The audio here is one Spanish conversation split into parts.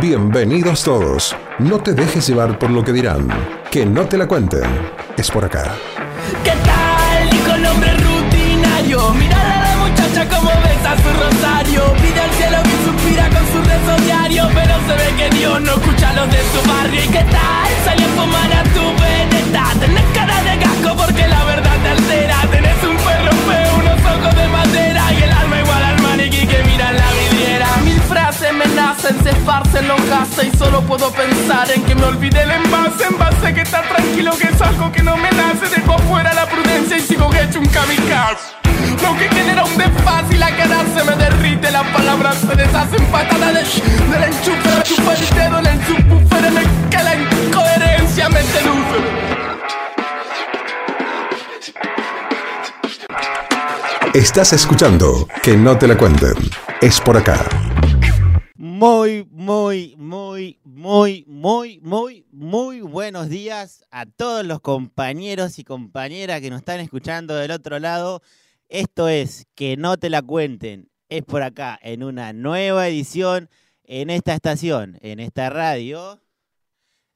Bienvenidos todos. No te dejes llevar por lo que dirán. Que no te la cuenten. Es por acá. ¿Qué tal? Dijo el hombre rutinario. Mirala a la muchacha como besa su rosario. Pide al cielo que suspira con su rezo diario. Pero se ve que Dios no escucha a los de su barrio. ¿Y qué tal? Salió a fumar a tu veneta. Tenés cara de gasco porque la verdad te altera. Tenés nacen, se esparcen los gases. Y solo puedo pensar en que me olvidé el envase. Envase que está tranquilo, que es algo que no me nace. Dejo fuera la prudencia y sigo hecho un kamikaze. Lo que genera un desfase y la cara se me derrite Las palabras se deshacen patada de sh De la enchufe, la chupa el dedo En el subwoofer en el que la incoherencia me seduce Estás escuchando Que no te la cuenten. Es por acá. Muy, muy, muy, muy, muy, muy, muy buenos días a todos los compañeros y compañeras que nos están escuchando del otro lado. Esto es Que no te la cuenten. Es por acá en una nueva edición en esta estación, en esta radio.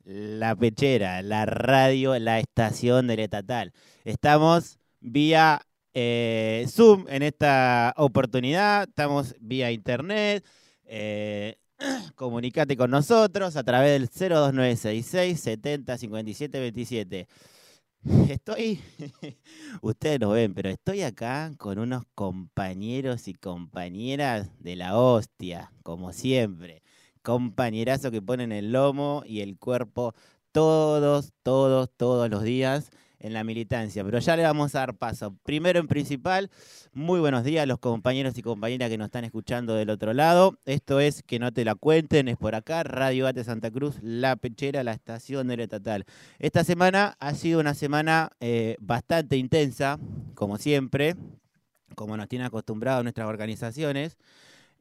La Pechera, la radio, la estación del estatal. Estamos vía eh, Zoom en esta oportunidad, estamos vía internet. Eh, comunicate con nosotros a través del 02966 70 57 27. Estoy, ustedes no ven, pero estoy acá con unos compañeros y compañeras de la hostia, como siempre. Compañerazos que ponen el lomo y el cuerpo todos, todos, todos los días en la militancia. Pero ya le vamos a dar paso. Primero en principal, muy buenos días a los compañeros y compañeras que nos están escuchando del otro lado. Esto es Que no te la cuenten, es por acá, Radio Ate Santa Cruz, La Pechera, la estación del estatal. Esta semana ha sido una semana eh, bastante intensa, como siempre, como nos tienen acostumbrados nuestras organizaciones.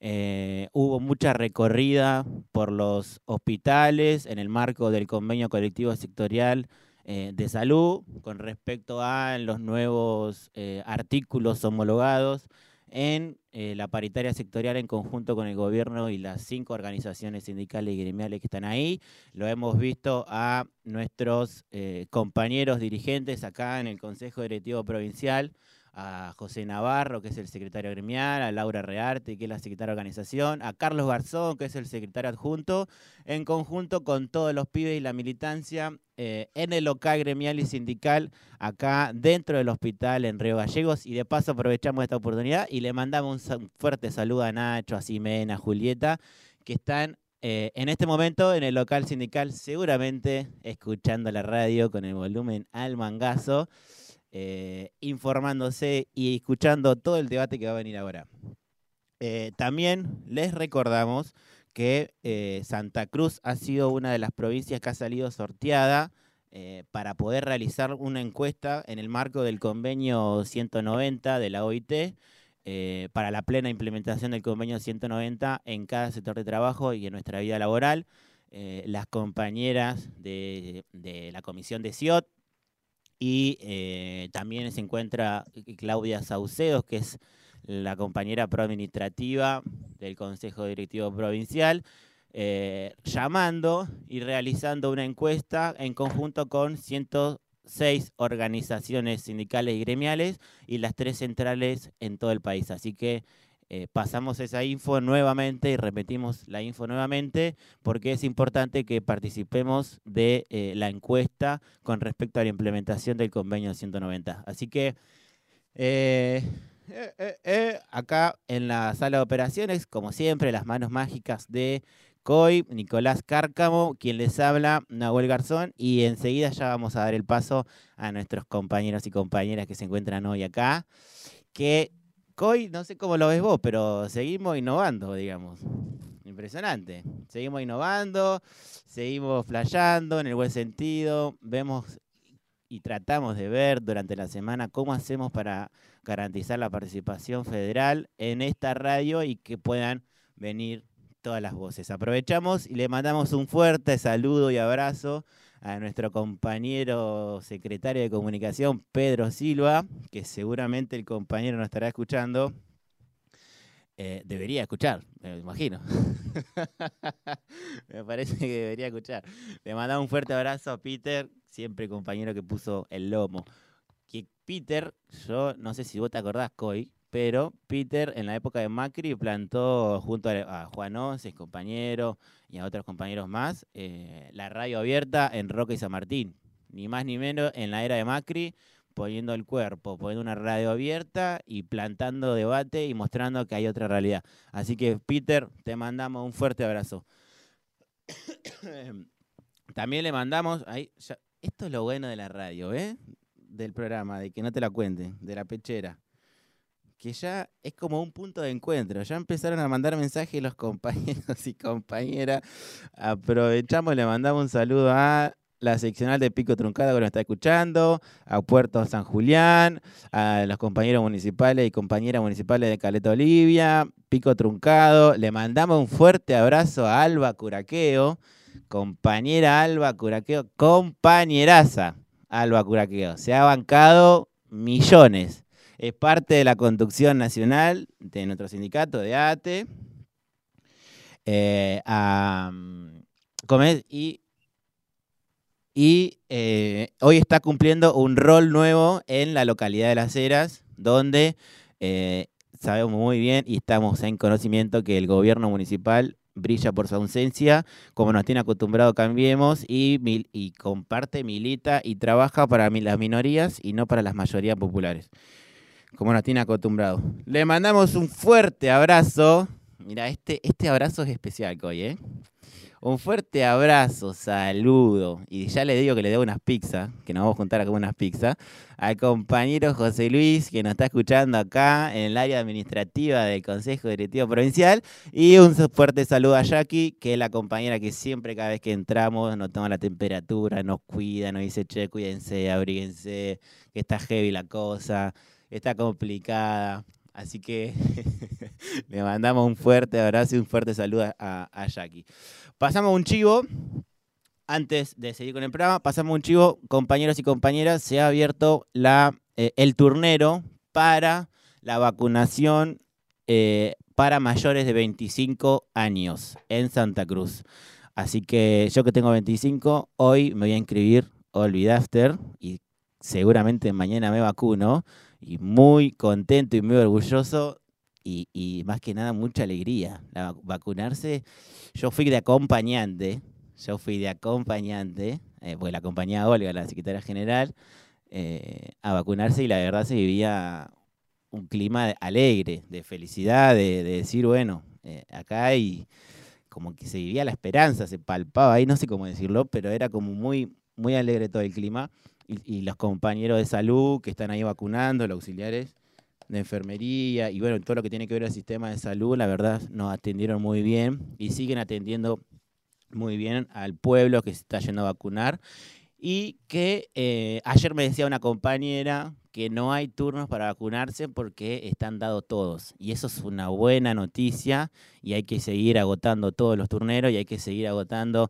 Eh, hubo mucha recorrida por los hospitales en el marco del convenio colectivo sectorial eh, de salud con respecto a los nuevos eh, artículos homologados en eh, la paritaria sectorial en conjunto con el gobierno y las cinco organizaciones sindicales y gremiales que están ahí. Lo hemos visto a nuestros compañeros dirigentes acá en el Consejo Directivo Provincial, a José Navarro, que es el secretario gremial, a Laura Rearte, que es la secretaria de organización, a Carlos Garzón, que es el secretario adjunto, en conjunto con todos los pibes y la militancia eh, en el local gremial y sindical acá dentro del hospital en Río Gallegos. Y de paso aprovechamos esta oportunidad y le mandamos un fuerte saludo a Nacho, a Ximena, a Julieta, que están eh, en este momento en el local sindical seguramente escuchando la radio con el volumen al mangazo. Eh, informándose y escuchando todo el debate que va a venir ahora. Eh, también les recordamos que eh, Santa Cruz ha sido una de las provincias que ha salido sorteada para poder realizar una encuesta en el marco del convenio 190 de la OIT para la plena implementación del convenio 190 en cada sector de trabajo y en nuestra vida laboral. las compañeras de, de la comisión de CIOT y eh, también se encuentra Claudia Saucedos, que es la compañera proadministrativa del Consejo Directivo Provincial, eh, llamando y realizando una encuesta en conjunto con 106 organizaciones sindicales y gremiales y las tres centrales en todo el país. Así que eh, pasamos esa info nuevamente y repetimos la info nuevamente porque es importante que participemos de eh, la encuesta con respecto a la implementación del convenio 190. Así que eh, acá en la sala de operaciones, como siempre, las manos mágicas de COI, Nicolás Cárcamo, quien les habla, Nahuel Garzón, y enseguida ya vamos a dar el paso a nuestros compañeros y compañeras que se encuentran hoy acá, que Hoy no sé cómo lo ves vos, pero seguimos innovando, digamos. Impresionante. Seguimos innovando, seguimos flayando en el buen sentido, vemos y tratamos de ver durante la semana cómo hacemos para garantizar la participación federal en esta radio y que puedan venir todas las voces. Aprovechamos y le mandamos un fuerte saludo y abrazo a nuestro compañero secretario de comunicación, Pedro Silva, que seguramente el compañero nos estará escuchando. eh, debería escuchar, me imagino. me parece que debería escuchar. Le mandamos un fuerte abrazo a Peter, siempre compañero que puso el lomo. Que Peter, yo no sé si vos te acordás, Coy, pero Peter en la época de Macri plantó junto a, Juan Onces, compañero, y a otros compañeros más, eh, la radio abierta en Roca y San Martín. Ni más ni menos en la era de Macri, poniendo el cuerpo, poniendo una radio abierta y plantando debate y mostrando que hay otra realidad. Así que, Peter, te mandamos un fuerte abrazo. También le mandamos, ahí, esto es lo bueno de la radio, ¿eh? Del programa, de que no te la cuenten, de la pechera que ya es como un punto de encuentro. Ya empezaron a mandar mensajes los compañeros y compañeras. Aprovechamos, le mandamos un saludo a la seccional de Pico Truncada que nos está escuchando, a Puerto San Julián, a los compañeros municipales y compañeras municipales de Caleta Olivia, Pico Truncado. Le mandamos un fuerte abrazo a Alba Curaqueo, compañera Alba Curaqueo, compañeraza Alba Curaqueo. Se ha bancado millones es parte de la conducción nacional de nuestro sindicato de ATE. Eh, y y eh, hoy está cumpliendo un rol nuevo en la localidad de Las Heras, donde eh, sabemos muy bien y estamos en conocimiento que el gobierno municipal brilla por su ausencia, como nos tiene acostumbrado Cambiemos, y, y comparte, milita y trabaja para las minorías y no para las mayorías populares como nos tiene acostumbrado. Le mandamos un fuerte abrazo. Mira, este, este abrazo es especial, Coy, ¿eh? Un fuerte abrazo, saludo. Y ya le digo que le debo unas pizzas, que nos vamos a juntar a unas pizzas, al compañero José Luis, que nos está escuchando acá en el área administrativa del Consejo Directivo Provincial. Y un fuerte saludo a Jackie, que es la compañera que siempre, cada vez que entramos, nos toma la temperatura, nos cuida, nos dice, che, cuídense, abríguense, que está heavy la cosa está complicada. Así que le mandamos un fuerte abrazo y un fuerte saludo a, Jackie. Pasamos un chivo. Antes de seguir con el programa, pasamos un chivo. Compañeros y compañeras, se ha abierto eh, el turnero para la vacunación eh, para mayores de 25 años en Santa Cruz. Así que yo que tengo 25, hoy me voy a inscribir Olvidafter y seguramente mañana me vacuno y muy contento y muy orgulloso y, más que nada mucha alegría. La, vacunarse, yo fui de acompañante, yo fui de acompañante, eh, pues la acompañaba Olga, la secretaria general, eh, a vacunarse y la verdad se vivía un clima alegre, de felicidad, de, decir, bueno, eh, acá hay como que se vivía la esperanza, se palpaba ahí, no sé cómo decirlo, pero era como muy, muy alegre todo el clima y, los compañeros de salud que están ahí vacunando, los auxiliares de enfermería y bueno, todo lo que tiene que ver el sistema de salud, la verdad nos atendieron muy bien y siguen atendiendo muy bien al pueblo que se está yendo a vacunar y que eh, ayer me decía una compañera que no hay turnos para vacunarse porque están dados todos. Y eso es una buena noticia y hay que seguir agotando todos los turneros y hay que seguir agotando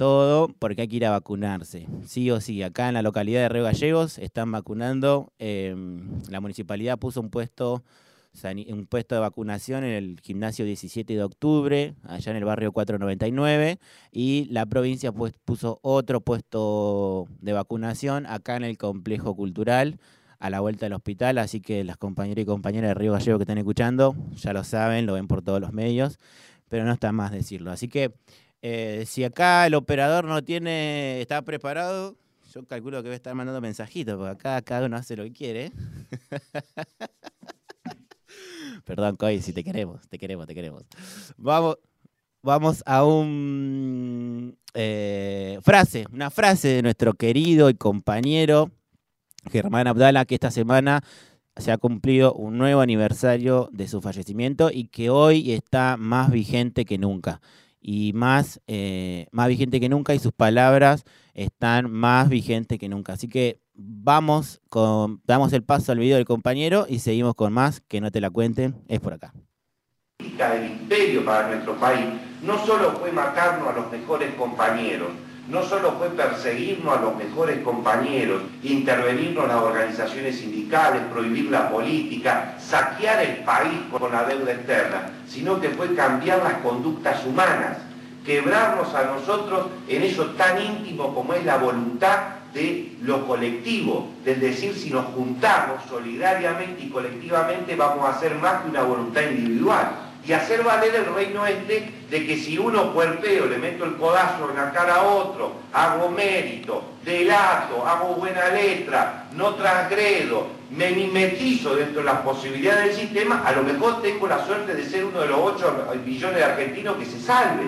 todo porque hay que ir a vacunarse. Sí o sí, acá en la localidad de Río Gallegos están vacunando. Em, la municipalidad puso un puesto, un puesto de vacunación en el gimnasio 17 de octubre, allá en el barrio 499, y la provincia pues, puso otro puesto de vacunación acá en el complejo cultural a la vuelta del hospital, así que las compañeras y compañeras de Río Gallegos que están escuchando ya lo saben, lo ven por todos los medios, pero no está más decirlo. Así que eh, si acá el operador no tiene, está preparado, yo calculo que va a estar mandando mensajitos, porque acá cada uno hace lo que quiere. Perdón, Coy, si te queremos, te queremos, te queremos. Vamos, vamos a un eh, frase, una frase de nuestro querido y compañero Germán Abdala, que esta semana se ha cumplido un nuevo aniversario de su fallecimiento y que hoy está más vigente que nunca y más, eh, más vigente que nunca y sus palabras están más vigentes que nunca. Así que vamos, con, damos el paso al video del compañero y seguimos con más, que no te la cuenten, es por acá. del imperio para nuestro país no solo fue matarnos a los mejores compañeros, no solo fue perseguirnos a los mejores compañeros, intervenirnos en las organizaciones sindicales, prohibir la política, saquear el país con la deuda externa, sino que fue cambiar las conductas humanas, quebrarnos a nosotros en eso tan íntimo como es la voluntad de lo colectivo, del decir si nos juntamos solidariamente y colectivamente vamos a hacer más que una voluntad individual y hacer valer el reino este de que si uno puerpeo, le meto el codazo en la cara a otro, hago mérito, delato, hago buena letra, no transgredo, me mimetizo dentro de las posibilidades del sistema, a lo mejor tengo la suerte de ser uno de los 8 millones de argentinos que se salve.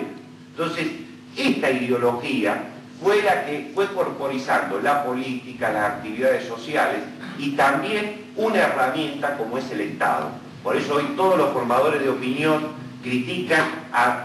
Entonces, esta ideología fue la que fue corporizando la política, las actividades sociales y también una herramienta como es el Estado. Por eso hoy todos los formadores de opinión critican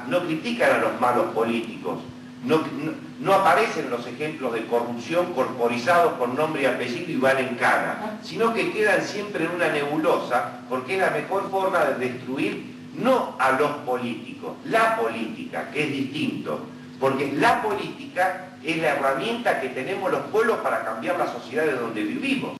no critican a los malos políticos, no, aparecen los ejemplos de corrupción corporizados con nombre y apellido y van en cara, sino que quedan siempre en una nebulosa porque es la mejor forma de destruir no a los políticos, la política, que es distinto, porque la política es la herramienta que tenemos los pueblos para cambiar la sociedad de donde vivimos.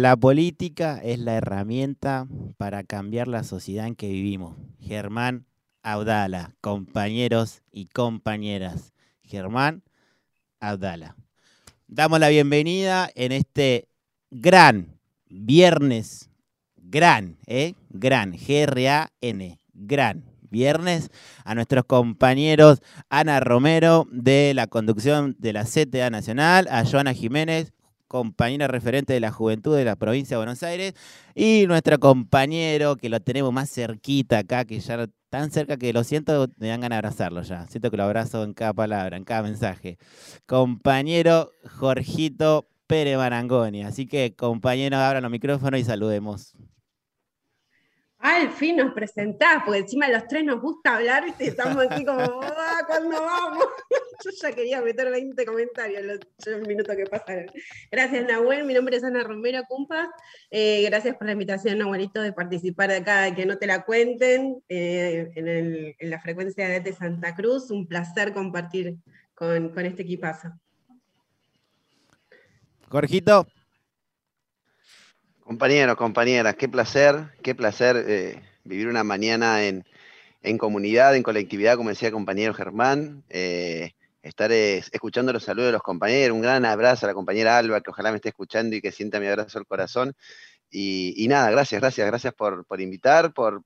La política es la herramienta para cambiar la sociedad en que vivimos. Germán Audala, compañeros y compañeras. Germán Audala. Damos la bienvenida en este gran viernes, gran, ¿eh? Gran, G-R-A-N, gran viernes a nuestros compañeros Ana Romero de la conducción de la CTA Nacional, a Joana Jiménez, compañera referente de la juventud de la provincia de Buenos Aires, y nuestro compañero que lo tenemos más cerquita acá, que ya tan cerca que lo siento, me dan ganas de abrazarlo ya. Siento que lo abrazo en cada palabra, en cada mensaje. Compañero Jorgito Pérez Marangoni. Así que, compañeros, abran los micrófonos y saludemos. Al fin nos presentás, porque encima los tres nos gusta hablar, y estamos aquí como, ah, ¿cuándo vamos? Yo ya quería meter 20 comentarios en los minutos que pasaron. Gracias, Nahuel. Mi nombre es Ana Romero Cumpa. Eh, gracias por la invitación, Nahuelito, de participar de acá, que no te la cuenten, eh, en, la frecuencia de Santa Cruz. Un placer compartir con, con este equipazo. Jorgito. Compañeros, compañeras, qué placer, qué placer eh, vivir una mañana en, comunidad, en colectividad, como decía compañero Germán. Eh, estar escuchando los saludos de los compañeros. Un gran abrazo a la compañera Alba, que ojalá me esté escuchando y que sienta mi abrazo al corazón. Y, nada, gracias, gracias, gracias por, invitar, por,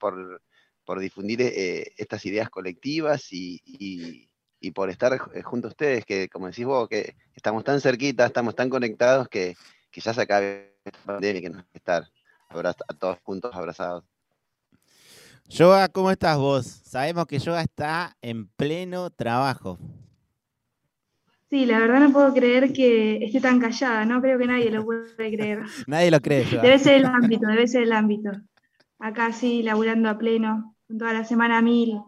difundir eh, estas ideas colectivas y, por estar junto a ustedes, que como decís vos, que estamos tan cerquitas, estamos tan conectados que, que ya se acabe pandemia que nos estar a todos juntos abrazados. Yoga, ¿cómo estás vos? Sabemos que Yoga está en pleno trabajo. Sí, la verdad no puedo creer que esté tan callada, no creo que nadie lo puede creer. nadie lo cree. Debe ser el ámbito, debe ser el ámbito. Acá sí, laburando a pleno, toda la semana mil.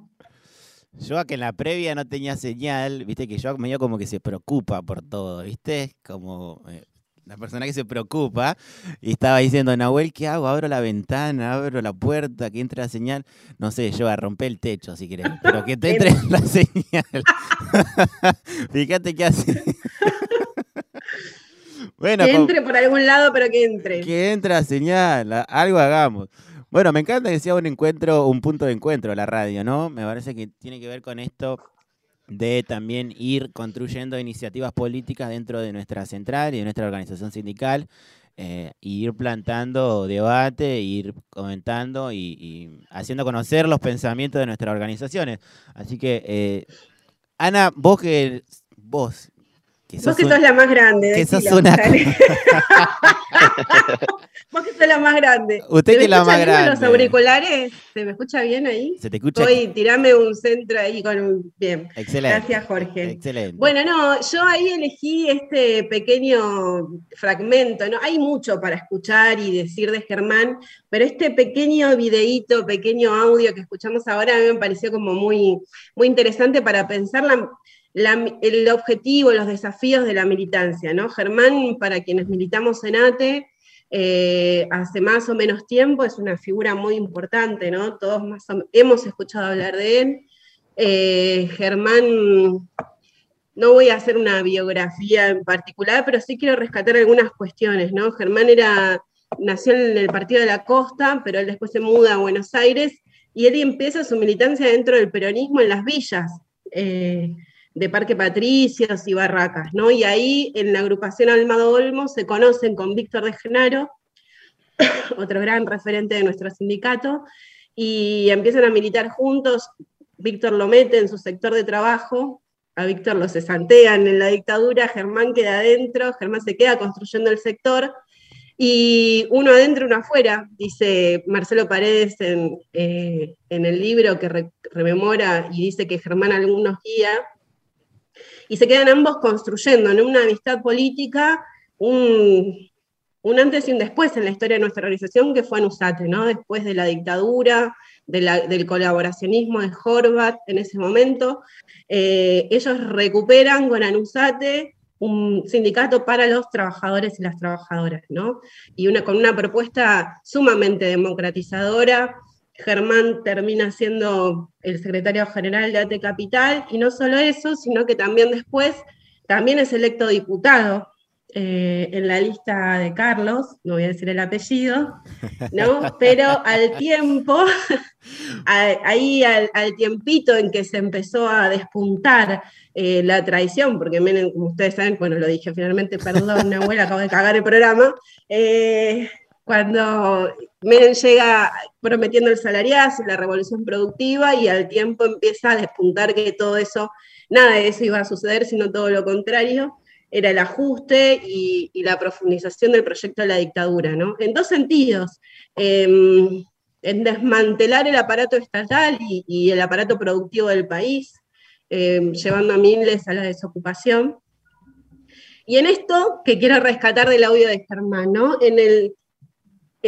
Yo que en la previa no tenía señal, viste que yo medio como que se preocupa por todo, viste, como eh, la persona que se preocupa, y estaba diciendo, Nahuel, ¿qué hago? Abro la ventana, abro la puerta, que entre la señal. No sé, yo a romper el techo si querés, pero que te entre la señal. Fíjate qué hace. bueno, que entre por algún lado, pero que entre. Que entre la señal, algo hagamos. Bueno, me encanta que sea un encuentro, un punto de encuentro la radio, ¿no? Me parece que tiene que ver con esto de también ir construyendo iniciativas políticas dentro de nuestra central y de nuestra organización sindical, eh, ir plantando debate, ir comentando y, haciendo conocer los pensamientos de nuestras organizaciones. Así que, eh, Ana, vos que vos que Vos que sos la más grande. Que sos una... Vos que sos la más grande. Usted que es la más grande. los auriculares? ¿Se me escucha bien ahí? Se te escucha. Hoy tirame un centro ahí con un... Bien. Excelente. Gracias, Jorge. Excelente. Bueno, no, yo ahí elegí este pequeño fragmento, ¿no? Hay mucho para escuchar y decir de Germán, pero este pequeño videíto, pequeño audio que escuchamos ahora a mí me pareció como muy, muy interesante para pensar la el objetivo, los desafíos de la militancia, ¿no? Germán, para quienes militamos en ATE, eh, hace más o menos tiempo, es una figura muy importante, ¿no? Todos más hemos escuchado hablar de él. Eh, Germán, no voy a hacer una biografía en particular, pero sí quiero rescatar algunas cuestiones. Germán era, nació en el Partido de la Costa, pero él después se muda a Buenos Aires y él empieza su militancia dentro del peronismo en las villas. Eh, de Parque Patricios y Barracas, ¿no? Y ahí en la agrupación Almado Olmo se conocen con Víctor de Genaro, otro gran referente de nuestro sindicato, y empiezan a militar juntos. Víctor lo mete en su sector de trabajo, a Víctor lo cesantean en la dictadura, Germán queda adentro, Germán se queda construyendo el sector, y uno adentro, uno afuera, dice Marcelo Paredes en, eh, el libro que rememora y dice que Germán algunos guía, y se quedan ambos construyendo en una amistad política un, antes y un después en la historia de nuestra organización, que fue Anusate, ¿no? Después de la dictadura, del colaboracionismo de Horvat en ese momento, eh, ellos recuperan con Anusate un sindicato para los trabajadores y las trabajadoras, ¿no? Y una, con una propuesta sumamente democratizadora, Germán termina siendo el secretario general de AT Capital, y no solo eso, sino que también después, también es electo diputado eh, en la lista de Carlos, no voy a decir el apellido, ¿no? Pero al tiempo, ahí al, tiempito en que se empezó a despuntar eh, la traición, porque Menem, como ustedes saben, bueno, lo dije finalmente, perdón, abuela, acabo de cagar el programa, eh, cuando Menem llega prometiendo el salariazo, la revolución productiva, y al tiempo empieza a despuntar que todo eso, nada de eso iba a suceder, sino todo lo contrario, era el ajuste y, la profundización del proyecto de la dictadura, ¿no? En dos sentidos, em, en desmantelar el aparato estatal y, el aparato productivo del país, em, llevando a miles a la desocupación. Y en esto que quiero rescatar del audio de Germán, ¿no? En el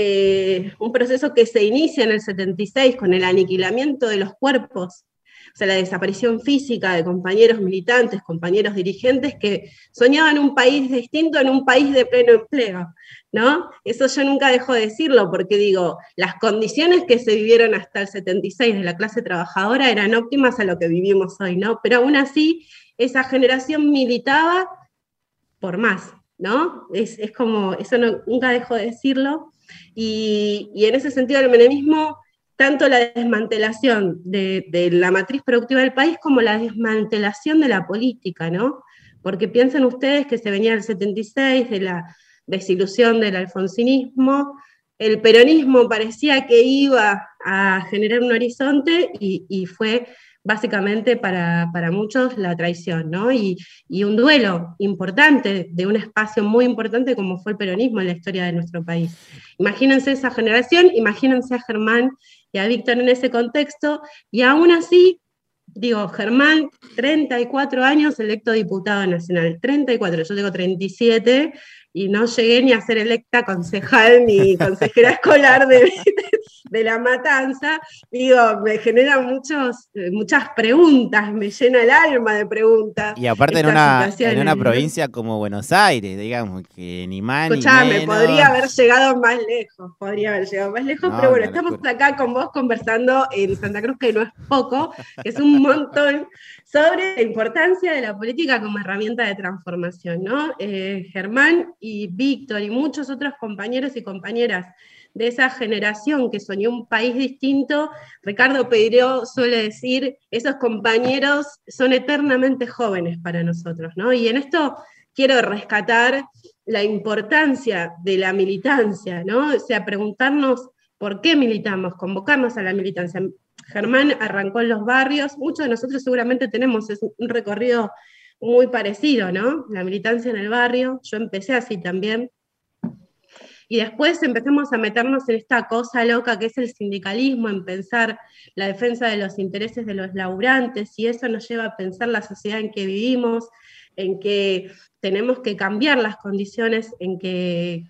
eh, un proceso que se inicia en el 76 con el aniquilamiento de los cuerpos, o sea, la desaparición física de compañeros militantes, compañeros dirigentes que soñaban un país distinto en un país de pleno empleo, ¿no? Eso yo nunca dejo de decirlo porque digo, las condiciones que se vivieron hasta el 76 de la clase trabajadora eran óptimas a lo que vivimos hoy, ¿no? Pero aún así, esa generación militaba por más, ¿no? Es, como, eso nunca dejo de decirlo. Y, en ese sentido el menemismo, tanto la desmantelación de, la matriz productiva del país como la desmantelación de la política, ¿no? Porque piensen ustedes que se venía el 76, de la desilusión del alfonsinismo, el peronismo parecía que iba a generar un horizonte y, y fue básicamente para, muchos la traición, ¿no? Y, un duelo importante de un espacio muy importante como fue el peronismo en la historia de nuestro país. Imagínense esa generación, imagínense a Germán y a Víctor en ese contexto, y aún así, digo, Germán, 34 años, electo diputado nacional, 34, yo tengo 37, y no llegué ni a ser electa concejal ni consejera escolar de, de la matanza, digo, me genera muchos, eh, muchas preguntas, me llena el alma de preguntas. Y aparte en una, en una provincia como Buenos Aires, digamos, que ni más Escuchame, podría haber llegado más lejos, podría haber llegado más lejos, pero bueno, estamos acá con vos conversando en Santa Cruz, que no es poco, que es un montón, sobre la importancia de la política como herramienta de transformación, ¿no? Eh, Germán y Víctor y muchos otros compañeros y compañeras de esa generación que soñó un país distinto, Ricardo Pedro suele decir, esos compañeros son eternamente jóvenes para nosotros, ¿no? Y en esto quiero rescatar la importancia de la militancia, ¿no? O sea, preguntarnos por qué militamos, convocarnos a la militancia. Germán arrancó en los barrios, muchos de nosotros seguramente tenemos un recorrido muy parecido, ¿no? La militancia en el barrio, yo empecé así también, y después empezamos a meternos en esta cosa loca que es el sindicalismo, en pensar la defensa de los intereses de los laburantes, y eso nos lleva a pensar la sociedad en que vivimos, en que tenemos que cambiar las condiciones en que,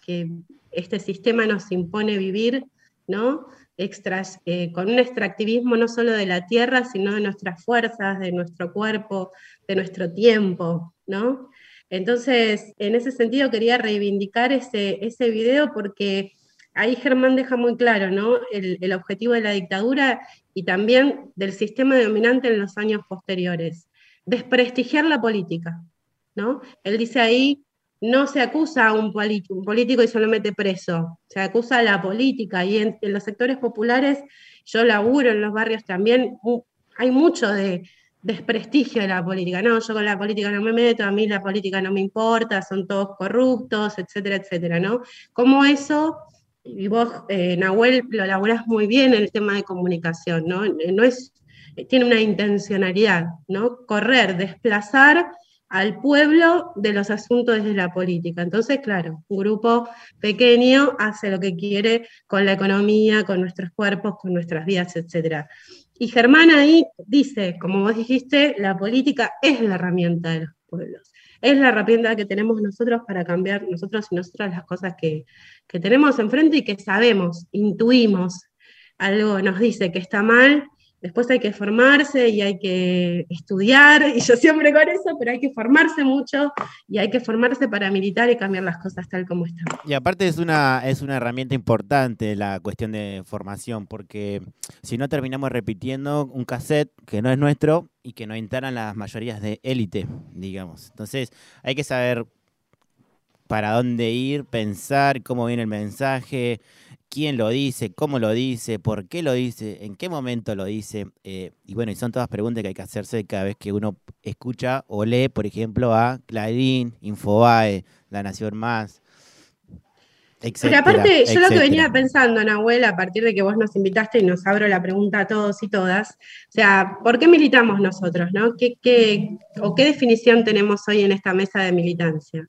este sistema nos impone vivir, ¿no? Extras, eh, con un extractivismo no solo de la tierra, sino de nuestras fuerzas, de nuestro cuerpo, de nuestro tiempo, ¿no? Entonces, en ese sentido quería reivindicar ese, ese video porque ahí Germán deja muy claro ¿no? el, objetivo de la dictadura y también del sistema dominante en los años posteriores, desprestigiar la política. ¿no? Él dice ahí, no se acusa a un, político y se lo mete preso, se acusa a la política y en, los sectores populares, yo laburo en los barrios también, hay mucho de desprestigio de la política. No, yo con la política no me meto, a mí la política no me importa, son todos corruptos, etcétera, etcétera, ¿no? Como eso, y vos, eh, Nahuel, lo elaborás muy bien en el tema de comunicación, ¿no? No es, tiene una intencionalidad, ¿no? Correr, desplazar al pueblo de los asuntos desde la política. Entonces, claro, un grupo pequeño hace lo que quiere con la economía, con nuestros cuerpos, con nuestras vidas, etcétera. Y Germán ahí dice, como vos dijiste, la política es la herramienta de los pueblos, es la herramienta que tenemos nosotros para cambiar nosotros y nosotras las cosas que, que tenemos enfrente y que sabemos, intuimos, algo nos dice que está mal Después hay que formarse y hay que estudiar, y yo siempre con eso, pero hay que formarse mucho y hay que formarse para militar y cambiar las cosas tal como están. Y aparte es una, es una herramienta importante la cuestión de formación, porque si no terminamos repitiendo un cassette que no es nuestro y que no instalan las mayorías de élite, digamos. Entonces hay que saber para dónde ir, pensar cómo viene el mensaje, quién lo dice, cómo lo dice, por qué lo dice, en qué momento lo dice. Eh, y bueno, y son todas preguntas que hay que hacerse cada vez que uno escucha o lee, por ejemplo, a Clarín, Infobae, La Nación Más. Pero aparte, yo lo que venía pensando, Nahuel, a partir de que vos nos invitaste y nos abro la pregunta a todos y todas, o sea, ¿por qué militamos nosotros? No? ¿Qué, qué, ¿O qué definición tenemos hoy en esta mesa de militancia?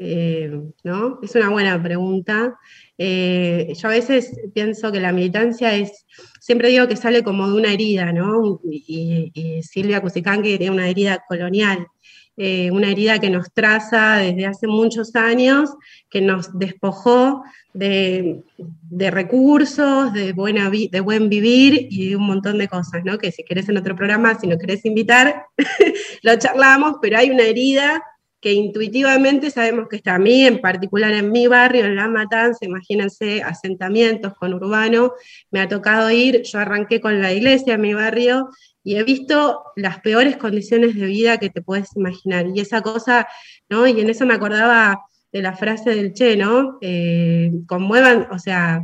Eh, ¿no? Es una buena pregunta. Eh, yo a veces pienso que la militancia es, siempre digo que sale como de una herida, ¿no? Y, Silvia Cusicanqui tiene una herida colonial, eh, una herida que nos traza desde hace muchos años, que nos despojó de, recursos, de, buena de buen vivir y de un montón de cosas, ¿no? Que si querés en otro programa, si nos querés invitar, lo charlamos, pero hay una herida que intuitivamente sabemos que está a mí, en particular en mi barrio, en La Matanza, imagínense, asentamientos con urbano, me ha tocado ir, yo arranqué con la iglesia en mi barrio y he visto las peores condiciones de vida que te puedes imaginar. Y esa cosa, ¿no? Y en eso me acordaba de la frase del Che, ¿no? Eh, conmuevan, o sea,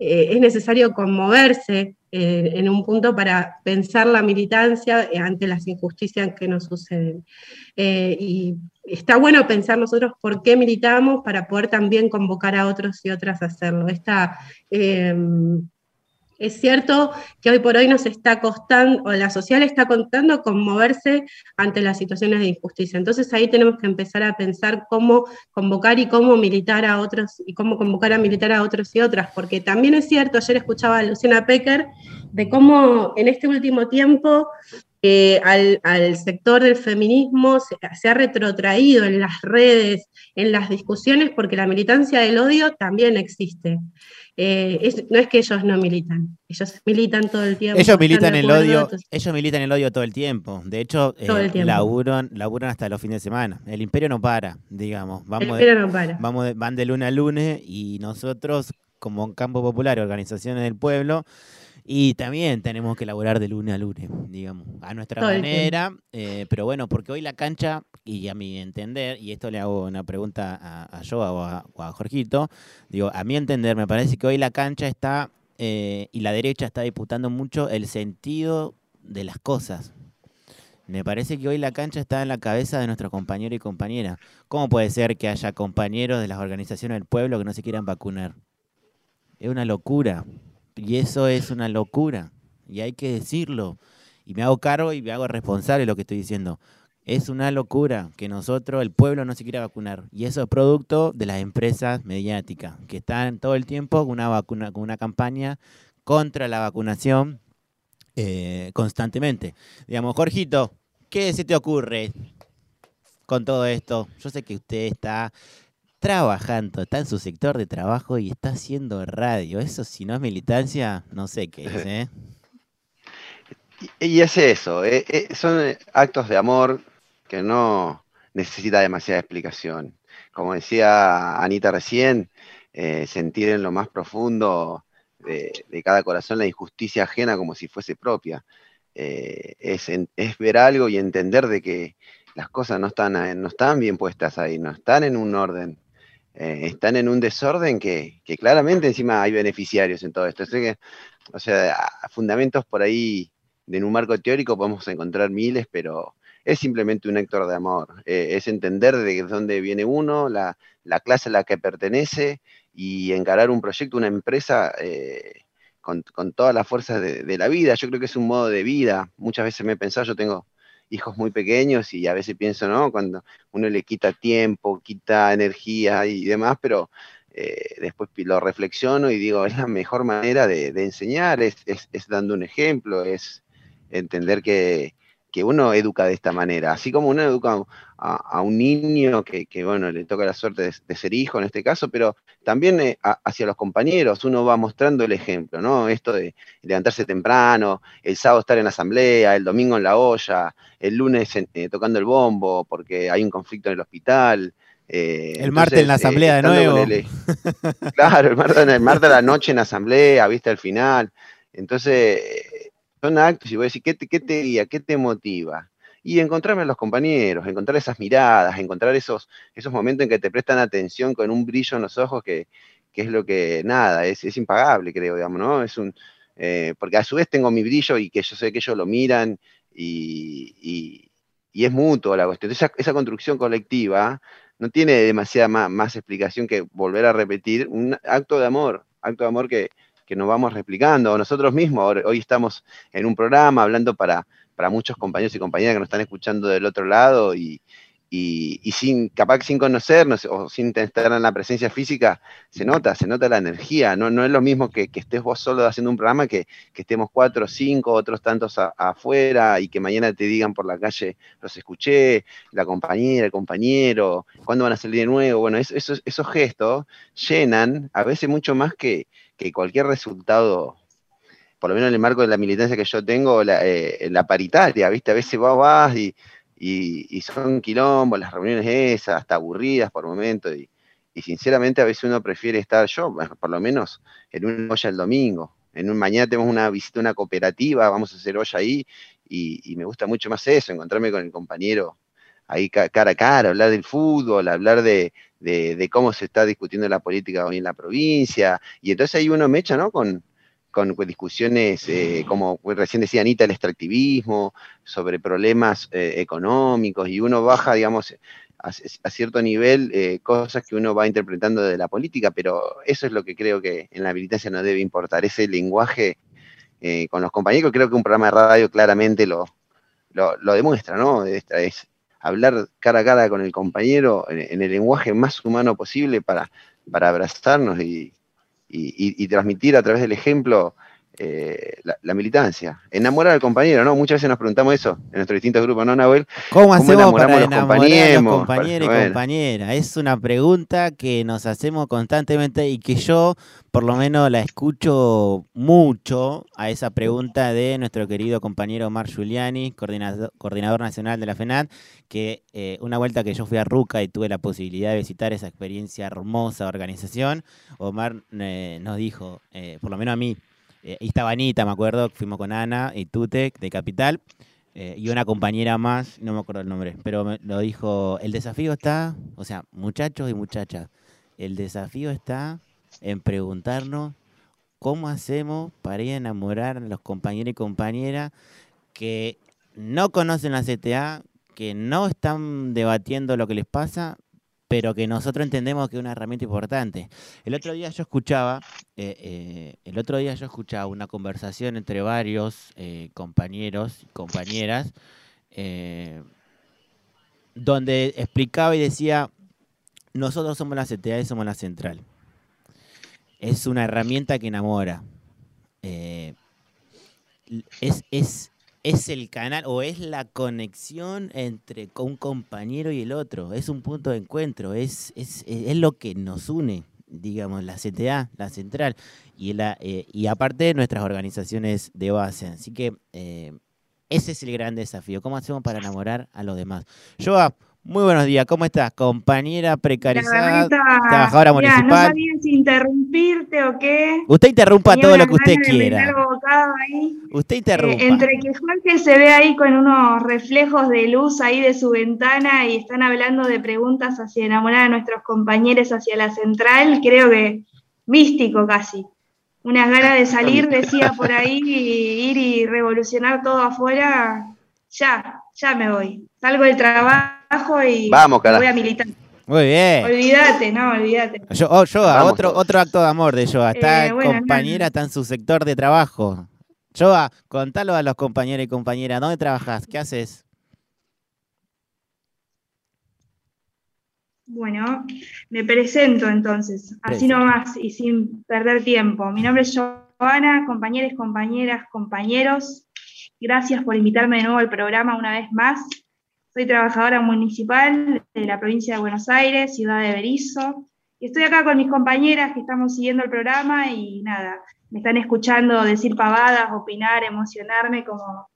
eh, es necesario conmoverse eh, en un punto para pensar la militancia ante las injusticias que nos suceden. y está bueno pensar nosotros por qué militamos para poder también convocar a otros y otras a hacerlo. Em, es cierto que hoy por hoy nos está costando, o la social está contando con moverse ante las situaciones de injusticia. Entonces ahí tenemos que empezar a pensar cómo convocar y cómo militar a otros, y cómo convocar a militar a otros y otras, porque también es cierto, ayer escuchaba a Luciana Pecker, de cómo en este último tiempo al, sector del feminismo se, ha retrotraído en las redes, en las discusiones, porque la militancia del odio también existe. Eh, no es que ellos no militan, ellos militan todo el tiempo. Ellos militan el odio, ellos militan el odio todo el tiempo. De hecho, eh, laburan, hasta los fines de semana. El imperio no para, digamos. Vamos el imperio no para. Vamos van de lunes a lunes y nosotros, como Campo Popular, organizaciones del pueblo, y también tenemos que elaborar de lunes a lunes, digamos, a nuestra manera. Eh, pero bueno, porque hoy la cancha, y a mi entender, y esto le hago una pregunta a, a Joa o a, Jorgito, digo, a mi entender, me parece que hoy la cancha está, eh, y la derecha está disputando mucho el sentido de las cosas. Me parece que hoy la cancha está en la cabeza de nuestros compañeros y compañeras. ¿Cómo puede ser que haya compañeros de las organizaciones del pueblo que no se quieran vacunar? Es una locura. Y eso es una locura. Y hay que decirlo. Y me hago cargo y me hago responsable de lo que estoy diciendo. Es una locura que nosotros, el pueblo, no se quiera vacunar. Y eso es producto de las empresas mediáticas, que están todo el tiempo con una, vacuna, con una campaña contra la vacunación eh, constantemente. Digamos, Jorgito, ¿qué se te ocurre con todo esto? Yo sé que usted está trabajando, está en su sector de trabajo y está haciendo radio. Eso si no es militancia, no sé qué es, ¿eh? Y, es eso, eh, eh, son eh, actos de amor que no necesita demasiada explicación. Como decía Anita recién, eh, sentir en lo más profundo de, de cada corazón la injusticia ajena como si fuese propia. Es, es ver algo y entender de que las cosas no están, no están bien puestas ahí, no están en un orden, eh, están en un desorden que, claramente encima hay beneficiarios en todo esto. O sea, fundamentos por ahí de en un marco teórico podemos encontrar miles, pero es simplemente un actor de amor, eh, es entender de dónde viene uno, la, la clase a la que pertenece y encarar un proyecto, una empresa eh, con, con todas las fuerzas de, de la vida. Yo creo que es un modo de vida. Muchas veces me he pensado, yo tengo hijos muy pequeños y a veces pienso, ¿no? Cuando uno le quita tiempo, quita energía y demás, pero eh, después lo reflexiono y digo, es la mejor manera de, enseñar, es- es dando un ejemplo, es entender que, que uno educa de esta manera, así como uno educa a, a un niño que, que, bueno, le toca la suerte de, de ser hijo en este caso, pero también eh, a- hacia los compañeros, uno va mostrando el ejemplo, ¿no? Esto de levantarse temprano, el sábado estar en la asamblea, el domingo en la olla, el lunes en- eh, tocando el bombo porque hay un conflicto en el hospital. eh, El martes en la asamblea de nuevo. el- e claro, el martes, el martes a la noche en asamblea, viste al final. Entonces, son actos y voy a decir, ¿qué te, qué te guía? ¿Qué te motiva? Y encontrarme a los compañeros, encontrar esas miradas, encontrar esos, esos momentos en que te prestan atención con un brillo en los ojos que, que es lo que, nada, es, es impagable, creo, digamos, ¿no? Es un, eh, porque a su vez tengo mi brillo y que yo sé que ellos lo miran y, y- y es mutuo la cuestión. Esa, esa construcción colectiva no tiene demasiada más, más explicación que volver a repetir un acto de amor, acto de amor que, que nos vamos replicando. Nosotros mismos, hoy estamos en un programa hablando para, para muchos compañeros y compañeras que nos están escuchando del otro lado y, y, y sin, capaz sin conocernos o sin estar en la presencia física, se nota, se nota la energía. No, no es lo mismo que, que estés vos solo haciendo un programa que, que estemos cuatro o cinco, otros tantos afuera y que mañana te digan por la calle, los escuché, la compañera, el compañero, cuándo van a salir de nuevo. Bueno, es- esos, esos gestos llenan a veces mucho más que, que cualquier resultado por lo menos en el marco de la militancia que yo tengo, la, eh, la paritaria, ¿viste? A veces vas y, y, y son quilombos, las reuniones esas, hasta aburridas por momentos, y, sinceramente a veces uno prefiere estar yo, por lo menos en una olla el domingo. En un mañana tenemos una visita a una cooperativa, vamos a hacer olla ahí, y me gusta mucho más eso, encontrarme con el compañero ahí ca- cara a cara, hablar del fútbol, hablar de, de, de cómo se está discutiendo la política hoy en la provincia, y entonces ahí uno me echa, ¿no? Con, con discusiones, eh, como recién decía Anita, el extractivismo, sobre problemas eh, económicos, y uno baja, digamos, a, a cierto nivel eh, cosas que uno va interpretando de la política, pero eso es lo que creo que en la militancia no debe importar, ese lenguaje eh, con los compañeros, creo que un programa de radio claramente lo, lo, lo demuestra, ¿no? Es hablar cara a cara con el compañero en, el lenguaje más humano posible para, para abrazarnos y, y, y transmitir a través del ejemplo eh, la, la, militancia. Enamorar al compañero, ¿no? Muchas veces nos preguntamos eso en nuestros distintos grupos, ¿no, Nahuel? ¿Cómo, ¿Cómo hacemos para enamorar a los compañeros y compañeras? Es una pregunta que nos hacemos constantemente y que yo, por lo menos, la escucho mucho a esa pregunta de nuestro querido compañero Omar Giuliani, coordinador, coordinador nacional de la FENAT, que eh, una vuelta que yo fui a Ruca y tuve la posibilidad de visitar esa experiencia hermosa de organización, Omar eh, nos dijo, por lo menos a mí, eh, y estaba me acuerdo, fuimos con Ana y Tutec de Capital, eh, y una compañera más, no me acuerdo el nombre, pero me lo dijo, el desafío está, o sea, muchachos y muchachas, el desafío está en preguntarnos cómo hacemos para ir a enamorar a los compañeros y compañeras que no conocen la CTA, que no están debatiendo lo que les pasa, pero que nosotros entendemos que es una herramienta importante. El otro día yo escuchaba, eh, eh, el otro día yo escuchaba una conversación entre varios eh, compañeros y compañeras, donde explicaba y decía, nosotros somos la CTA y somos la central. Es una herramienta que enamora. Es, es, es el canal o es la conexión entre un compañero y el otro, es un punto de encuentro, es, es, es lo que nos une, digamos, la CTA, la central, y, la, eh, y aparte nuestras organizaciones de base. Así que eh, ese es el gran desafío, ¿cómo hacemos para enamorar a los demás? Joa, muy buenos días, ¿cómo estás? Compañera precarizada, trabajadora municipal. No sabía si interrumpirte o qué. Usted interrumpa todo lo que usted quiera. Usted eh, interrumpa. entre que Jorge se ve ahí con unos reflejos de luz ahí de su ventana y están hablando de preguntas hacia enamorar a nuestros compañeros hacia la central, creo que místico casi. Unas ganas de salir, decía por ahí, y ir y revolucionar todo afuera. Ya, ya me voy. Salgo del trabajo y voy a militar. Muy bien. Olvídate, no, olvídate. Yo, oh, otro, otro acto de amor de Joa. Está eh, compañera, está en su sector de trabajo. Joa, contalo a los compañeros y compañeras. ¿Dónde trabajas? ¿Qué haces? Bueno, me presento entonces, así nomás y sin perder tiempo. Mi nombre es Joana, compañeros, compañeras, compañeros. Gracias por invitarme de nuevo al programa una vez más. Soy trabajadora municipal de la provincia de Buenos Aires, ciudad de Berizo. Y estoy acá con mis compañeras que estamos siguiendo el programa y nada, me están escuchando decir pavadas, opinar, emocionarme como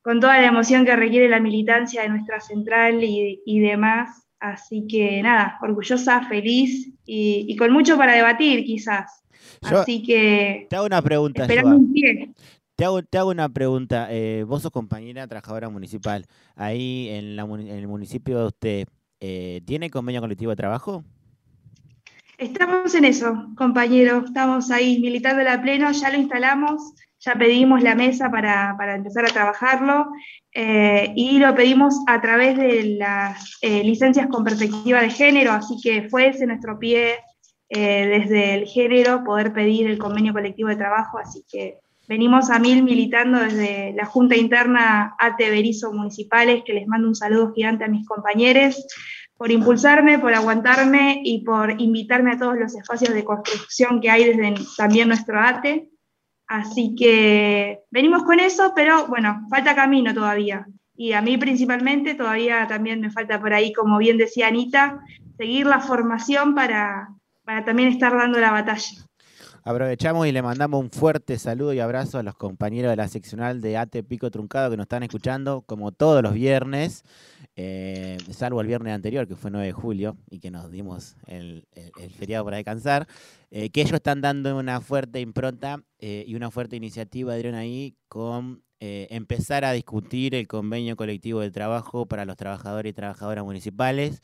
con toda la emoción que requiere la militancia de nuestra central y, y demás. Así que nada, orgullosa, feliz y, con mucho para debatir quizás. Así que... Te hago una pregunta. Esperando un pie. Te hago, una pregunta. Eh, vos sos compañera trabajadora municipal. Ahí en, el municipio de usted, eh, ¿tiene convenio colectivo de trabajo? Estamos en eso, compañero. Estamos ahí militando la pleno, ya lo instalamos ya pedimos la mesa para, empezar a trabajarlo eh, y lo pedimos a través de las eh, licencias con perspectiva de género, así que fue ese nuestro pie desde el género poder pedir el convenio colectivo de trabajo, así que venimos a mil militando desde la Junta Interna ATE Berizo Municipales, que les mando un saludo gigante a mis compañeros por impulsarme, por aguantarme y por invitarme a todos los espacios de construcción que hay desde también nuestro ATE. Así que venimos con eso, pero bueno, falta camino todavía. Y a mí principalmente todavía también me falta por ahí, como bien decía Anita, seguir la formación para, para también estar dando la batalla. Aprovechamos y le mandamos un fuerte saludo y abrazo a los compañeros de la seccional de ATE Pico Truncado que nos están escuchando como todos los viernes. Eh, salvo el viernes anterior, que fue 9 de julio, y que nos dimos el, feriado para descansar, eh, que ellos están dando una fuerte impronta eh, y una fuerte iniciativa, dieron ahí, con empezar a discutir el convenio colectivo de trabajo para los trabajadores y trabajadoras municipales,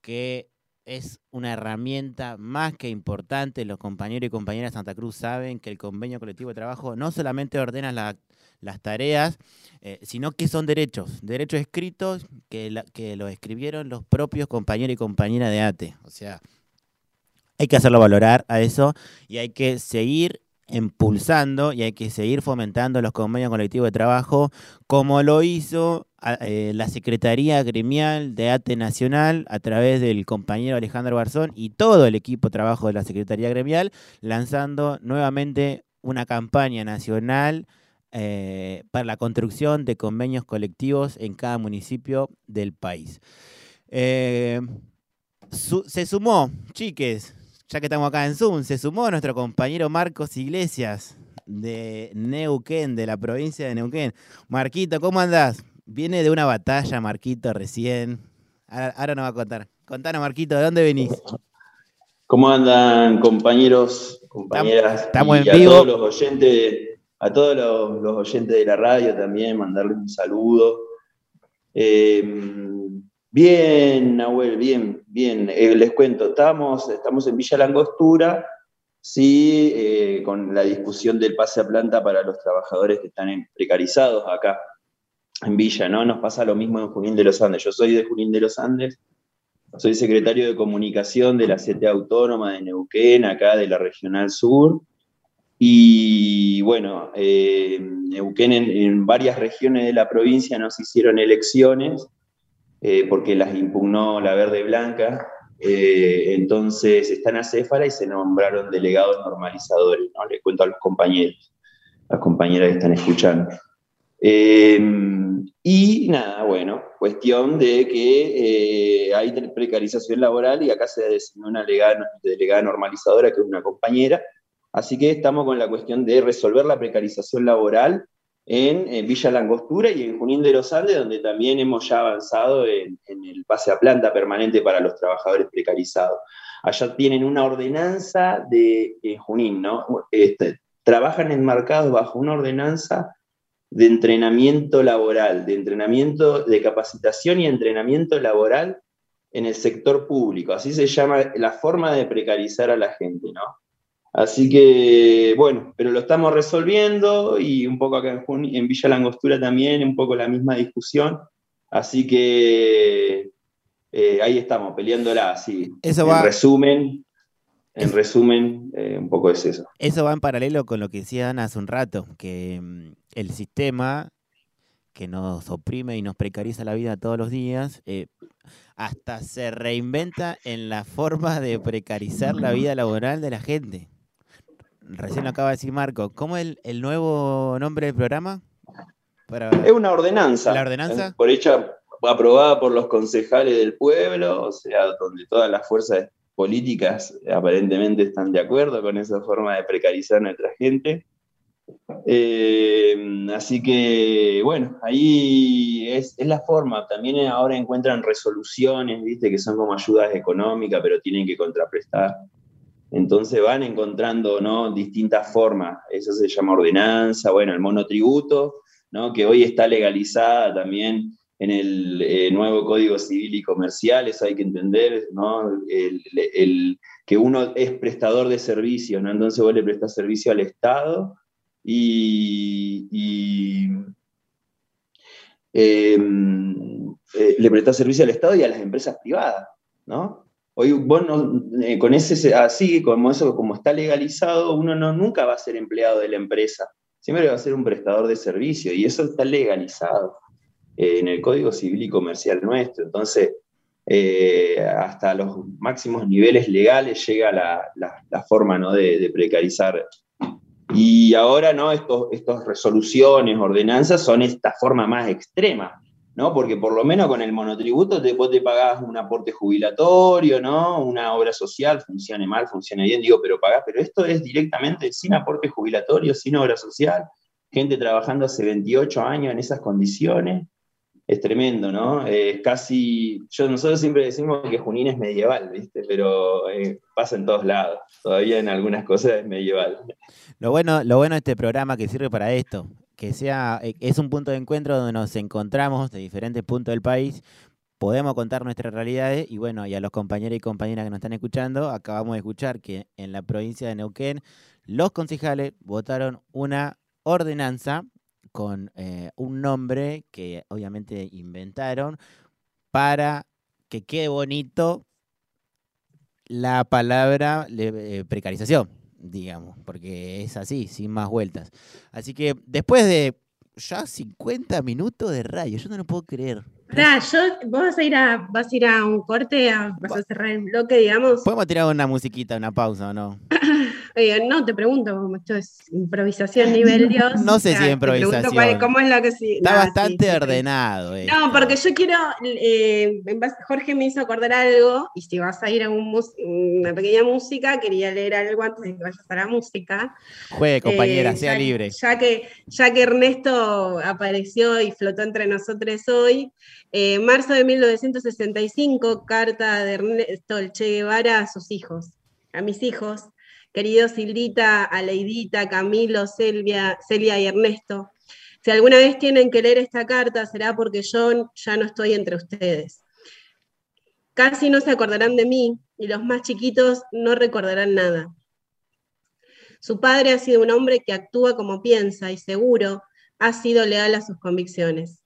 que es una herramienta más que importante. Los compañeros y compañeras de Santa Cruz saben que el convenio colectivo de trabajo no solamente ordena la las tareas, eh, sino que son derechos, derechos escritos que, que los escribieron los propios compañeros y compañeras de ATE. O sea, hay que hacerlo valorar a eso y hay que seguir impulsando y hay que seguir fomentando los convenios colectivos de trabajo, como lo hizo eh, la Secretaría Gremial de ATE Nacional a través del compañero Alejandro Barzón y todo el equipo de trabajo de la Secretaría Gremial, lanzando nuevamente una campaña nacional eh, para la construcción de convenios colectivos en cada municipio del país. Eh, se sumó, chiques, ya que estamos acá en Zoom, se sumó nuestro compañero Marcos Iglesias de Neuquén, de la provincia de Neuquén. Marquito, ¿cómo andás? Viene de una batalla, Marquito, recién. Ahora, nos va a contar. Contanos, Marquito, ¿de dónde venís? ¿Cómo andan, compañeros, compañeras? Estamos, en vivo. todos los oyentes a todos los, oyentes de la radio también, mandarles un saludo. Eh, bien, Nahuel, bien, bien. Eh, les cuento, estamos, estamos en Villa Langostura, sí, eh, con la discusión del pase a planta para los trabajadores que están precarizados acá en Villa, ¿no? Nos pasa lo mismo en Junín de los Andes. Yo soy de Junín de los Andes, soy secretario de comunicación de la CTA Autónoma de Neuquén, acá de la Regional Sur. Y bueno, eh, Neuquén en, varias regiones de la provincia no se hicieron elecciones eh, porque las impugnó la verde blanca. Eh, entonces están a Céfala y se nombraron delegados normalizadores. ¿no? Les cuento a los compañeros, las compañeras que están escuchando. Eh, y nada, bueno, cuestión de que eh, hay precarización laboral y acá se designó una delegada normalizadora que es una compañera. Así que estamos con la cuestión de resolver la precarización laboral en, Villa Langostura y en Junín de los Andes, donde también hemos ya avanzado en, el pase a planta permanente para los trabajadores precarizados. Allá tienen una ordenanza de Junín, ¿no? Este, trabajan enmarcados bajo una ordenanza de entrenamiento laboral, de entrenamiento, de capacitación y entrenamiento laboral en el sector público. Así se llama la forma de precarizar a la gente, ¿no? Así que, bueno, pero lo estamos resolviendo y un poco acá en, Villa Langostura también, un poco la misma discusión. Así que eh, ahí estamos, peleándola, así. Eso va, en resumen, en resumen, eh, un poco es eso. Eso va en paralelo con lo que decía Ana hace un rato, que mm, el sistema que nos oprime y nos precariza la vida todos los días, eh, hasta se reinventa en la forma de precarizar la vida laboral de la gente. Recién lo acaba de decir Marco. ¿Cómo es el, nuevo nombre del programa? Es una ordenanza. ¿La ordenanza? Por hecha, aprobada por los concejales del pueblo, o sea, donde todas las fuerzas políticas aparentemente están de acuerdo con esa forma de precarizar a nuestra gente. Eh, así que, bueno, ahí es, la forma. También ahora encuentran resoluciones, ¿viste? Que son como ayudas económicas, pero tienen que contraprestar. Entonces van encontrando ¿no? distintas formas. Eso se llama ordenanza, bueno, el monotributo, ¿no? que hoy está legalizada también en el eh, nuevo Código Civil y Comercial, eso hay que entender, ¿no? Que uno es prestador de servicios, ¿no? entonces vos le prestás servicio al Estado y, em, eh, le prestás servicio al Estado y a las empresas privadas, ¿no? Hoy vos eh, con ese así, como eso, como está legalizado, uno no, nunca va a ser empleado de la empresa, siempre va a ser un prestador de servicio y eso está legalizado. Eh, en el Código Civil y Comercial nuestro. Entonces, eh, hasta los máximos niveles legales llega la, forma ¿no? de, precarizar. Y ahora, ¿no? Estas resoluciones, ordenanzas son esta forma más extrema, ¿no? Porque por lo menos con el monotributo te, te pagás un aporte jubilatorio, ¿no? Una obra social, funcione mal, funcione bien, digo, pero pagás, pero esto es directamente sin aporte jubilatorio, sin obra social, gente trabajando hace 28 años en esas condiciones, es tremendo, ¿no? Es casi, yo, nosotros siempre decimos que Junín es medieval, ¿viste? Pero eh, pasa en todos lados, todavía en algunas cosas es medieval. Lo bueno, lo bueno de este programa que sirve para esto, que sea, eh, es un punto de encuentro donde nos encontramos de diferentes puntos del país, podemos contar nuestras realidades y bueno, y a los compañeros y compañeras que nos están escuchando, acabamos de escuchar que en la provincia de Neuquén los concejales votaron una ordenanza con eh, un nombre que obviamente inventaron para que quede bonito la palabra eh, precarización, digamos, porque es así, sin más vueltas. Así que después de ya 50 minutos de radio, yo no lo puedo creer. yo, vos vas a ir a, vas a ir a un corte, vas a cerrar el bloque, digamos. Podemos tirar una musiquita, una pausa o no. No, te pregunto, esto es improvisación nivel Dios. No sé si improvisación. ¿Cómo es lo que sí? Está bastante ordenado. No, porque yo quiero, eh, Jorge me hizo acordar algo, y si vas a ir a una pequeña música, quería leer algo antes de que vayas a la música. Juegue, compañera, eh, sea libre. Ya que, ya que Ernesto apareció y flotó entre nosotros hoy, eh, marzo de 1965, carta de Ernesto Che Guevara a sus hijos, a mis hijos queridos Sildita, Aleidita, Camilo, Celia, Celia y Ernesto. Si alguna vez tienen que leer esta carta, será porque yo ya no estoy entre ustedes. Casi no se acordarán de mí y los más chiquitos no recordarán nada. Su padre ha sido un hombre que actúa como piensa y seguro ha sido leal a sus convicciones.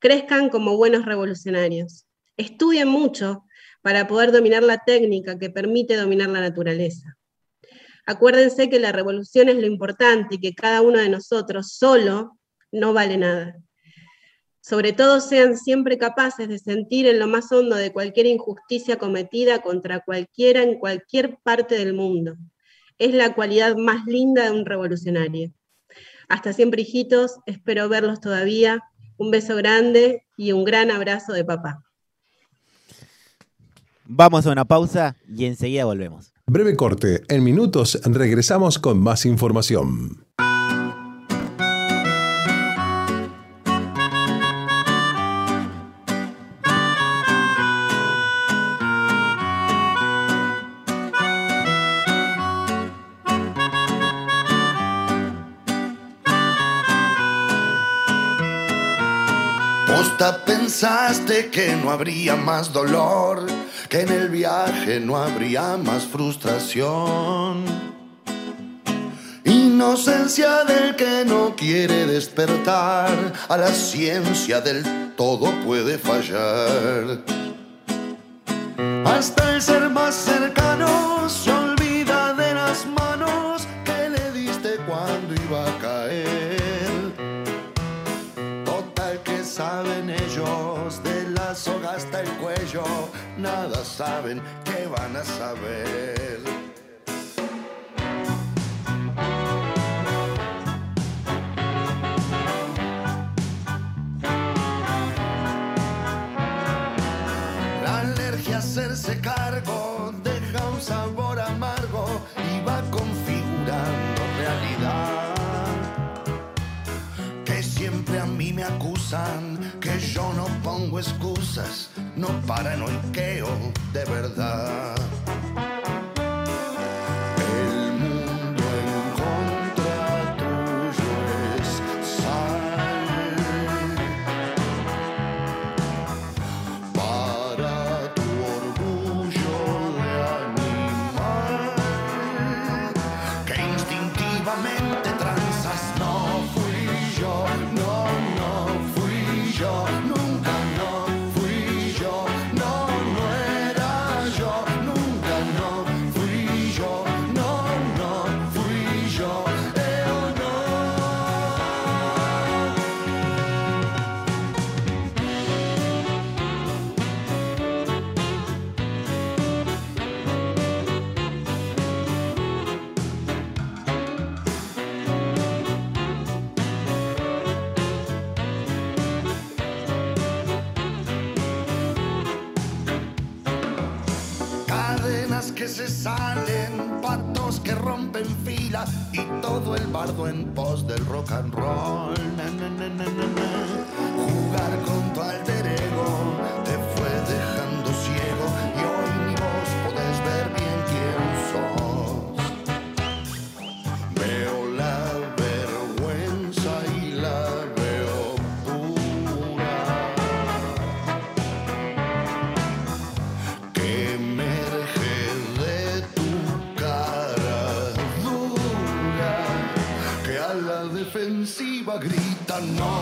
Crezcan como buenos revolucionarios. Estudien mucho para poder dominar la técnica que permite dominar la naturaleza. Acuérdense que la revolución es lo importante y que cada uno de nosotros solo no vale nada. Sobre todo sean siempre capaces de sentir en lo más hondo de cualquier injusticia cometida contra cualquiera en cualquier parte del mundo. Es la cualidad más linda de un revolucionario. Hasta siempre, hijitos. Espero verlos todavía. Un beso grande y un gran abrazo de papá. Vamos a una pausa y enseguida volvemos. Breve corte. En minutos regresamos con más información. Pensaste que no habría más dolor, que en el viaje no habría más frustración. Inocencia del que no quiere despertar, a la ciencia del todo puede fallar. Hasta el ser más cercano se olvida de las manos que le diste cuando iba a caer. Total que saben ellos de la soga hasta el cuello, nada saben que van a saber. La alergia a hacerse cargo deja un sabor amargo y va configurando realidad. Que siempre a mí me acusan excusas, no paranoiqueo de verdad. Salen, patos que rompen fila y todo el bardo en pos del rock and roll. Grita no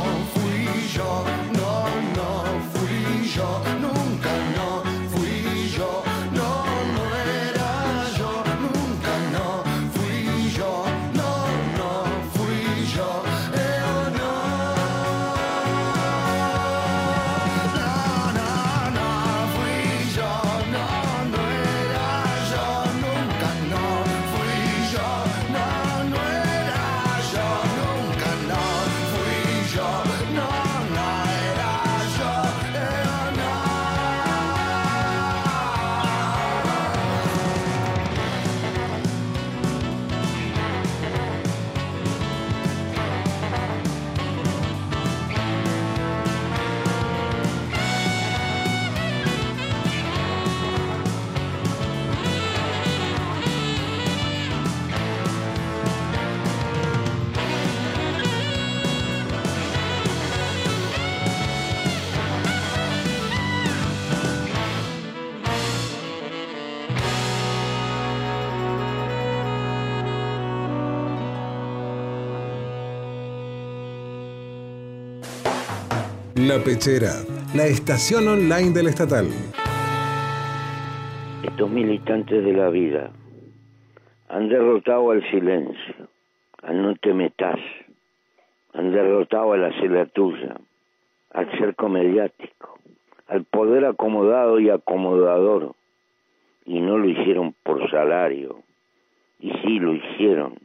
La Pechera, la estación online del estatal. Estos militantes de la vida han derrotado al silencio, al no te metas, han derrotado a la cela tuya, al cerco mediático, al poder acomodado y acomodador, y no lo hicieron por salario, y sí lo hicieron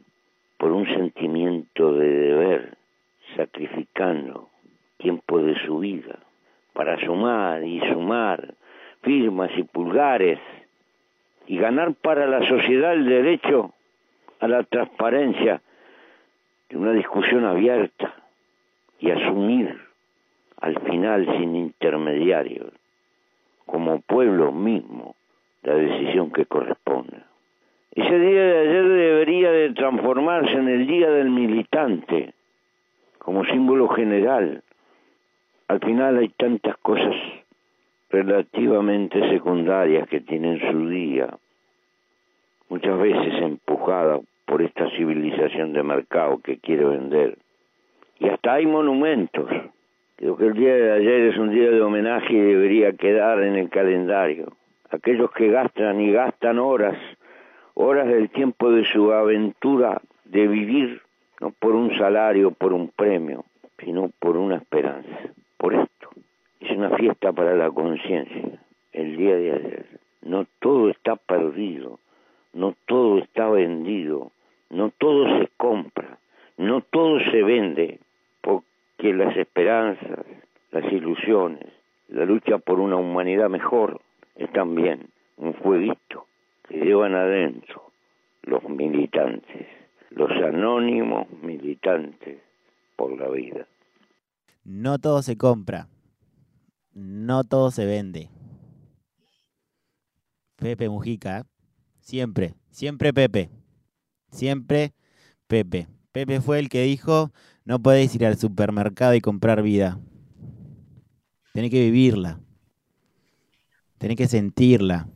por un sentimiento de deber, sacrificando tiempo de su vida para sumar y sumar firmas y pulgares y ganar para la sociedad el derecho a la transparencia de una discusión abierta y asumir al final sin intermediarios como pueblo mismo la decisión que corresponda. Ese día de ayer debería de transformarse en el día del militante como símbolo general. Al final hay tantas cosas relativamente secundarias que tienen su día, muchas veces empujada por esta civilización de mercado que quiere vender. Y hasta hay monumentos. Creo que el día de ayer es un día de homenaje y debería quedar en el calendario. Aquellos que gastan y gastan horas, horas del tiempo de su aventura de vivir, no por un salario, por un premio, sino por una esperanza. Por esto. Es una fiesta para la conciencia, el día de ayer. No todo está perdido, no todo está vendido, no todo se compra, no todo se vende, porque las esperanzas, las ilusiones, la lucha por una humanidad mejor es también un fueguito que llevan adentro los militantes, los anónimos militantes por la vida. No todo se compra, no todo se vende. Pepe Mujica, siempre, siempre Pepe, siempre Pepe. Pepe fue el que dijo, no podéis ir al supermercado y comprar vida. Tenés que vivirla. Tenés que sentirla.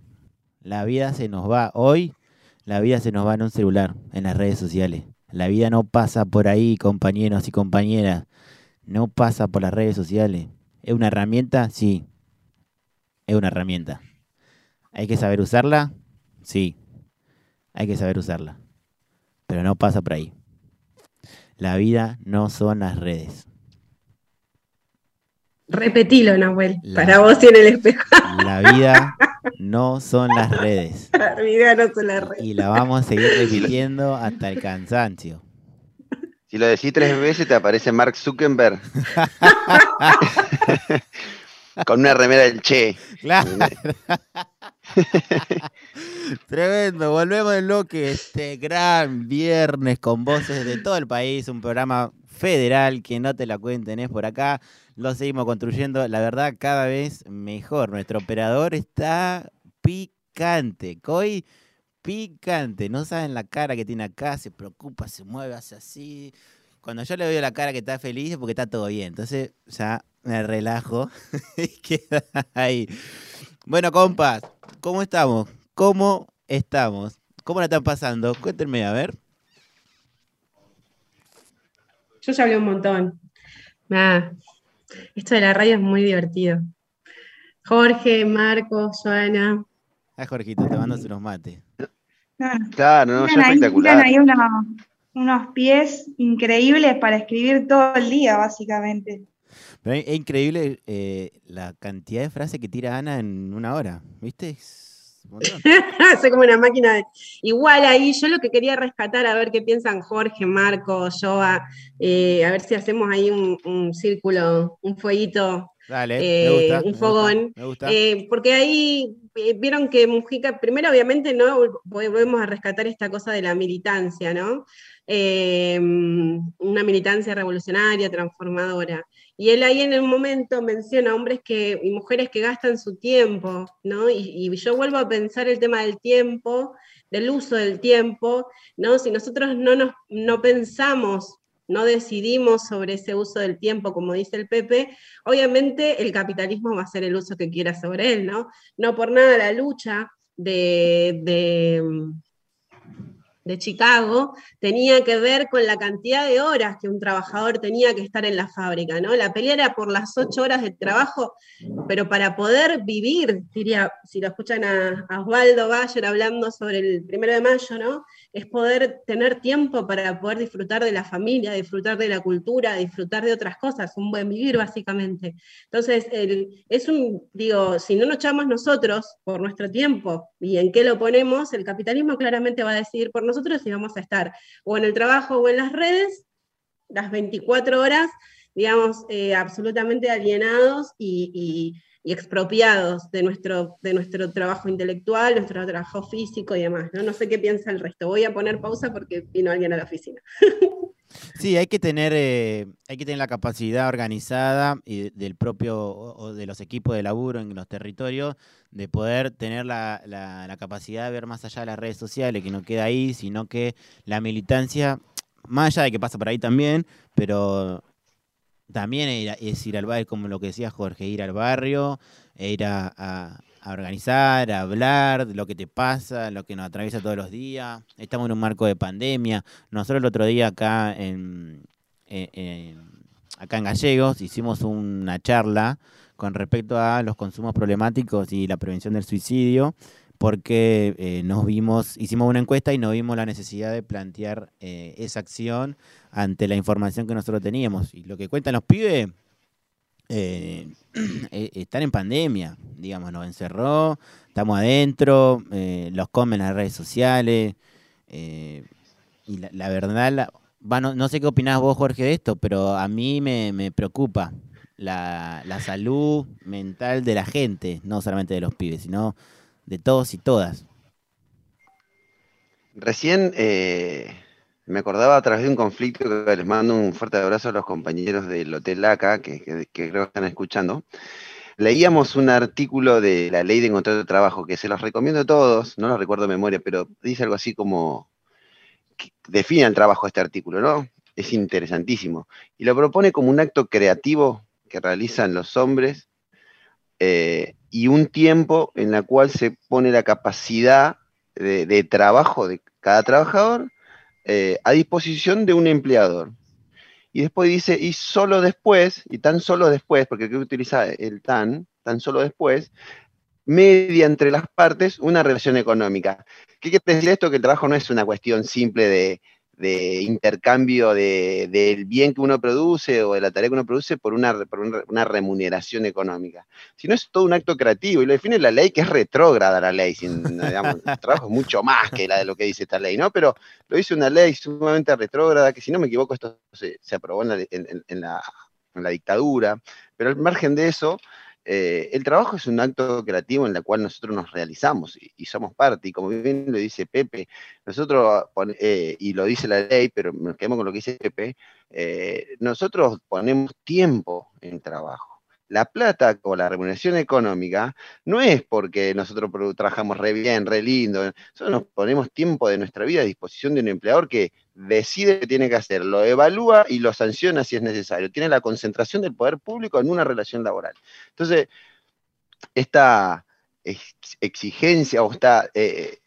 La vida se nos va. Hoy la vida se nos va en un celular, en las redes sociales. La vida no pasa por ahí, compañeros y compañeras. No pasa por las redes sociales. ¿Es una herramienta? Sí. Es una herramienta. ¿Hay que saber usarla? Sí. Hay que saber usarla. Pero no pasa por ahí. La vida no son las redes. Repetilo, Nahuel. La- Para vos tiene el espejo. La vida no son las redes. La vida no se la re- Y la vamos a seguir repitiendo hasta el cansancio. Si lo decís tres veces te aparece Mark Zuckerberg. Con una remera del Che. Claro. Tremendo, volvemos del bloque este gran viernes con voces de todo el país, un programa federal que no te la cuenten, es por acá, lo seguimos construyendo, la verdad cada vez mejor, nuestro operador está picante, Coy picante, no saben la cara que tiene acá, se preocupa, se mueve, hace así, cuando yo le veo la cara que está feliz es porque está todo bien, entonces ya me relajo y queda ahí. Bueno, compas, ¿cómo estamos? ¿Cómo estamos? ¿Cómo la están pasando? Cuéntenme, a ver. Yo ya hablé un montón. Nada. Esto de la radio es muy divertido. Jorge, Marcos, Joana. Ah, Jorgito, te mando unos mates. Claro, no, Tienen ahí, espectacular. tienen ahí unos, unos pies increíbles para escribir todo el día, básicamente. Pero es increíble eh, la cantidad de frases que tira Ana en una hora, ¿viste? Es un montón. Soy como una máquina de... Igual ahí, yo lo que quería rescatar, a ver qué piensan Jorge, Marcos, Joa, eh, a ver si hacemos ahí un, un círculo, un fueguito Dale, eh, me gusta. un me gusta, fogón. Me gusta. Eh, porque ahí eh, vieron que Mujica, primero obviamente no volvemos a rescatar esta cosa de la militancia, ¿no? Eh, una militancia revolucionaria, transformadora. Y él ahí en el momento menciona hombres que, y mujeres que gastan su tiempo, ¿no? Y, y yo vuelvo a pensar el tema del tiempo, del uso del tiempo, ¿no? Si nosotros no, nos, no pensamos no decidimos sobre ese uso del tiempo, como dice el Pepe, obviamente el capitalismo va a ser el uso que quiera sobre él, ¿no? No por nada la lucha de, de, de Chicago tenía que ver con la cantidad de horas que un trabajador tenía que estar en la fábrica, ¿no? La pelea era por las ocho horas de trabajo, pero para poder vivir, diría, si lo escuchan a, a Osvaldo Bayer hablando sobre el primero de mayo, ¿no? Es poder tener tiempo para poder disfrutar de la familia, disfrutar de la cultura, disfrutar de otras cosas, un buen vivir básicamente. Entonces, es un, digo, si no nos echamos nosotros por nuestro tiempo y en qué lo ponemos, el capitalismo claramente va a decidir por nosotros y vamos a estar o en el trabajo o en las redes las 24 horas, digamos, eh, absolutamente alienados y- y expropiados de nuestro, de nuestro trabajo intelectual, nuestro trabajo físico y demás. ¿no? no sé qué piensa el resto. Voy a poner pausa porque vino alguien a la oficina. Sí, hay que tener, eh, hay que tener la capacidad organizada y de- del propio o de los equipos de laburo en los territorios de poder tener la, la- la capacidad de ver más allá de las redes sociales, que no queda ahí, sino que la militancia, más allá de que pasa por ahí también, pero también es ir al barrio, como lo que decía Jorge, ir al barrio, e ir a, organizar, a hablar de lo que te pasa, lo que nos atraviesa todos los días. Estamos en un marco de pandemia. Nosotros el otro día acá en- acá en Gallegos hicimos una charla con respecto a los consumos problemáticos y la prevención del suicidio, porque eh, nos vimos, hicimos una encuesta y nos vimos la necesidad de plantear eh, esa acción ante la información que nosotros teníamos. Y lo que cuentan los pibes, eh, están en pandemia, digamos, nos encerró, estamos adentro, los comen las redes sociales, y la, verdad, no sé qué opinás vos, Jorge, de esto, pero a mí me, me preocupa la, la salud mental de la gente, no solamente de los pibes, sino de todos y todas. Recién eh, me acordaba a través de un conflicto que les mando un fuerte abrazo a los compañeros del Hotel LACA, que, creo que están escuchando. Leíamos un artículo de la ley de contrato de trabajo que se los recomiendo a todos, no lo recuerdo de memoria, pero dice algo así como, define el trabajo este artículo, ¿no? Es interesantísimo. Y lo propone como un acto creativo que realizan los hombres eh, y un tiempo en la cual se pone la capacidad de, trabajo de cada trabajador eh, a disposición de un empleador. Y después dice, y solo después, y tan solo después, porque que utiliza el tan, tan solo después, media entre las partes una relación económica. ¿Qué quiere decir esto? Que el trabajo no es una cuestión simple de, de intercambio de- del bien que uno produce o de la tarea que uno produce por una, por una- remuneración económica, sino es todo un acto creativo y lo define la ley que es retrógrada la ley, sin, el trabajo es mucho más que la de lo que dice esta ley, ¿no? Pero lo dice una ley sumamente retrógrada, que si no me equivoco esto se, aprobó en la- en la dictadura, pero al margen de eso, eh, el trabajo es un acto creativo en el cual nosotros nos realizamos y, somos parte, y como bien lo dice Pepe, nosotros, pon- eh, y lo dice la ley, pero nos quedamos con lo que dice Pepe, eh, nosotros ponemos tiempo en trabajo. La plata o la remuneración económica no es porque nosotros trabajamos re bien, re lindo, nosotros nos ponemos tiempo de nuestra vida a disposición de un empleador que decide qué tiene que hacer, lo evalúa y lo sanciona si es necesario. Tiene la concentración del poder público en una relación laboral. Entonces, esta ex- exigencia o esta eh,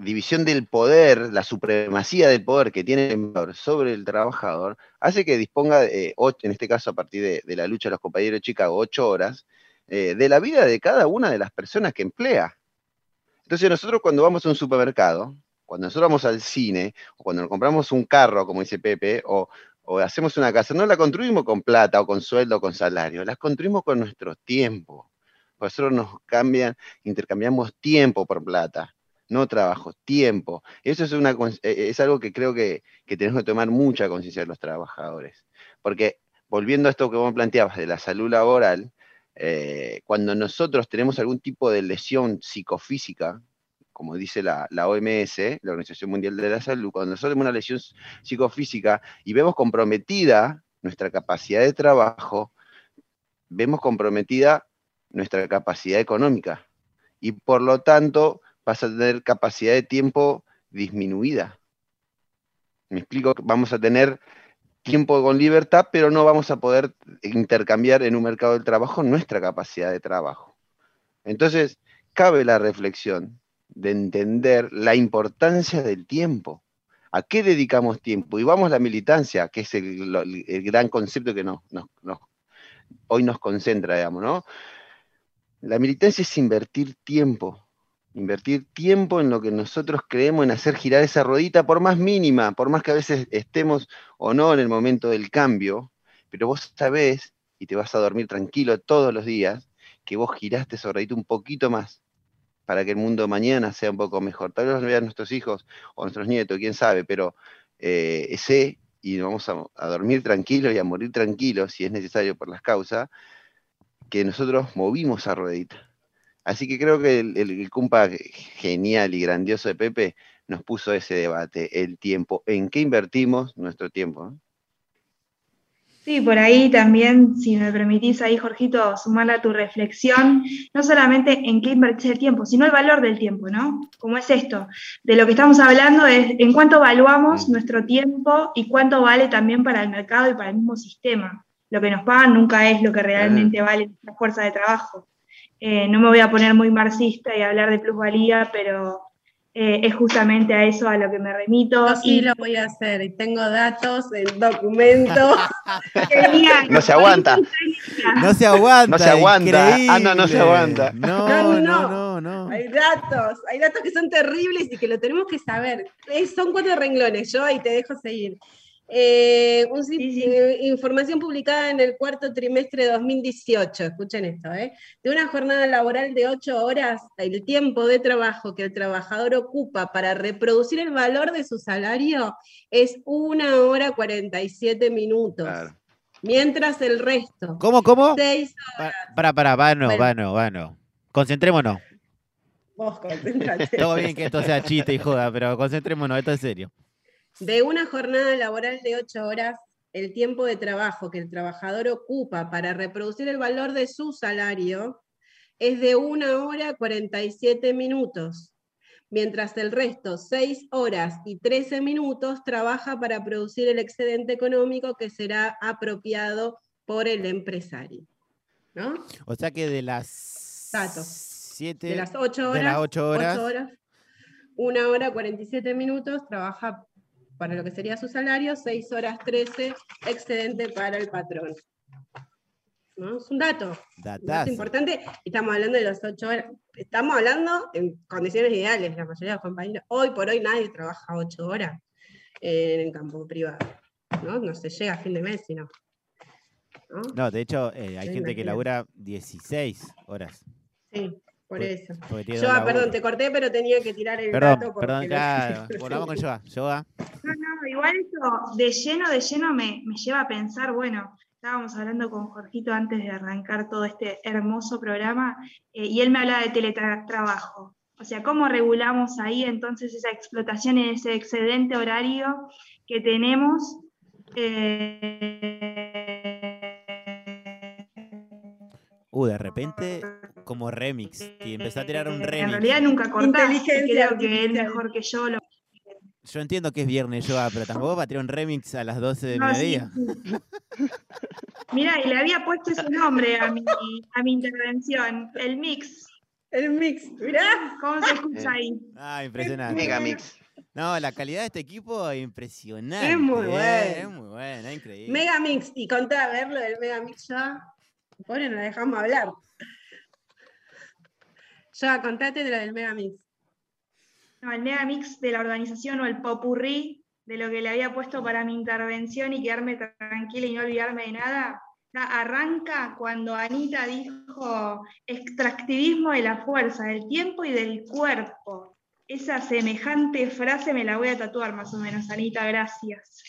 división del poder, la supremacía del poder que tiene el empleador sobre el trabajador, hace que disponga, de, ocho- en este caso a partir de, la lucha de los compañeros de Chicago, ocho horas, eh, de la vida de cada una de las personas que emplea. Entonces nosotros cuando vamos a un supermercado, cuando nosotros vamos al cine, o cuando nos compramos un carro, como dice Pepe, o, hacemos una casa, no la construimos con plata o con sueldo o con salario, las construimos con nuestro tiempo. Eso nos cambian, intercambiamos tiempo por plata, no trabajo, tiempo. Eso es, una, eh, es algo que creo que, que tenemos que tomar mucha conciencia de los trabajadores. Porque volviendo a esto que vos planteabas de la salud laboral, eh, cuando nosotros tenemos algún tipo de lesión psicofísica, como dice la, la OMS, la Organización Mundial de la Salud, cuando nosotros tenemos una lesión psicofísica y vemos comprometida nuestra capacidad de trabajo, vemos comprometida nuestra capacidad económica y por lo tanto vas a tener capacidad de tiempo disminuida. Me explico, vamos a tener tiempo con libertad, pero no vamos a poder intercambiar en un mercado del trabajo nuestra capacidad de trabajo. Entonces, cabe la reflexión de entender la importancia del tiempo. ¿A qué dedicamos tiempo? Y vamos a la militancia, que es el, gran concepto que nos- hoy nos concentra, digamos, ¿no? La militancia es invertir tiempo, invertir tiempo en lo que nosotros creemos en hacer girar esa ruedita, por más mínima, por más que a veces estemos o no en el momento del cambio, pero vos sabés y te vas a dormir tranquilo todos los días que vos giraste esa ruedita un poquito más para que el mundo mañana sea un poco mejor. Tal vez lo vean nuestros hijos o nuestros nietos, quién sabe, pero eh, sé y vamos a, a dormir tranquilos y a morir tranquilos, si es necesario por las causas, que nosotros movimos a ruedita. Así que creo que el, el, el cumpa genial y grandioso de Pepe nos puso ese debate, el tiempo, en qué invertimos nuestro tiempo. Sí, por ahí también, si me permitís ahí, Jorgito, sumarle a tu reflexión, no solamente en qué invertir el tiempo, sino el valor del tiempo, ¿no? Como es esto, de lo que estamos hablando es en cuánto evaluamos nuestro tiempo y cuánto vale también para el mercado y para el mismo sistema. Lo que nos pagan nunca es lo que realmente vale nuestra fuerza de trabajo. Eh, no me voy a poner muy marxista y hablar de plusvalía, pero eh, es justamente a eso a lo que me remito. Yo sí y lo voy a hacer y tengo datos, el documento. Genial. No se aguanta. No se aguanta. No se aguanta. Ah, no, no se aguanta. No, No, no, no. no, no. Hay datos, hay datos que son terribles y que lo tenemos que saber. Eh, son cuatro renglones, yo ahí te dejo seguir. Eh, un sit- Sí, sí. eh, información publicada en el cuarto trimestre de 2018, escuchen esto, ¿eh? de una jornada laboral de ocho horas, el tiempo de trabajo que el trabajador ocupa para reproducir el valor de su salario es una hora 47 minutos, Claro. mientras el resto, ¿Cómo, cómo? seis Pa- Para, para, vano, Bueno. vano, vano. Concentrémonos. vos concentrate. Todo bien que esto sea chiste y joda, pero concentrémonos, esto es serio. De una jornada laboral de ocho horas, el tiempo de trabajo que el trabajador ocupa para reproducir el valor de su salario es de una hora 47 minutos, mientras el resto, 6 horas y 13 minutos, trabaja para producir el excedente económico que será apropiado por el empresario. ¿No? O sea que de las Datos. siete, De las 8 de horas, las ocho horas, ocho horas, una hora 47 minutos, trabaja para lo que sería su salario, 6 horas 13, excedente para el patrón. ¿No? Es un dato, datazo. importante. Estamos hablando de las 8 horas. Estamos hablando en condiciones ideales, la mayoría de los compañeros. Hoy por hoy nadie trabaja 8 horas en el campo privado. ¿no? no se llega a fin de mes, sino. ¿no? No, de hecho, eh, hay Sí, gente que labura 16 horas. Sí, Por- eso. Yo, dos perdón, te corté, pero tenía que tirar el Perdón, dato. porque perdón, lo- claro. Volvamos con Yoga. Yoga. No, no, igual eso de lleno, de lleno me, me lleva a pensar, bueno, estábamos hablando con Jorgito antes de arrancar todo este hermoso programa eh, y él me hablaba de teletrabajo. O sea, ¿cómo regulamos ahí entonces esa explotación y ese excedente horario que tenemos? eh, Uh, de repente, como remix. Y empezó a tirar un en remix. realidad nunca cortás, creo que él mejor que yo lo Yo entiendo que es viernes, Yoga, pero tampoco va a tirar un remix a las 12 del No, mediodía. sí. Mira, y le había puesto ese nombre a mi, a mi intervención, el mix. El mix, mirá. ¿Cómo se escucha ahí? Ah, impresionante. Megamix. No, la calidad de este equipo es impresionante. Es muy eh, bueno. Es muy buena, increíble. Megamix, y contá, a ver lo del Megamix ya. Pobre, no la dejamos hablar. Ya, contate de lo del Megamix. No, el mega mix de la organización o el popurrí de lo que le había puesto para mi intervención y quedarme tranquila y no olvidarme de nada, arranca cuando Anita dijo extractivismo de la fuerza, del tiempo y del cuerpo. Esa semejante frase me la voy a tatuar más o menos, Anita, gracias.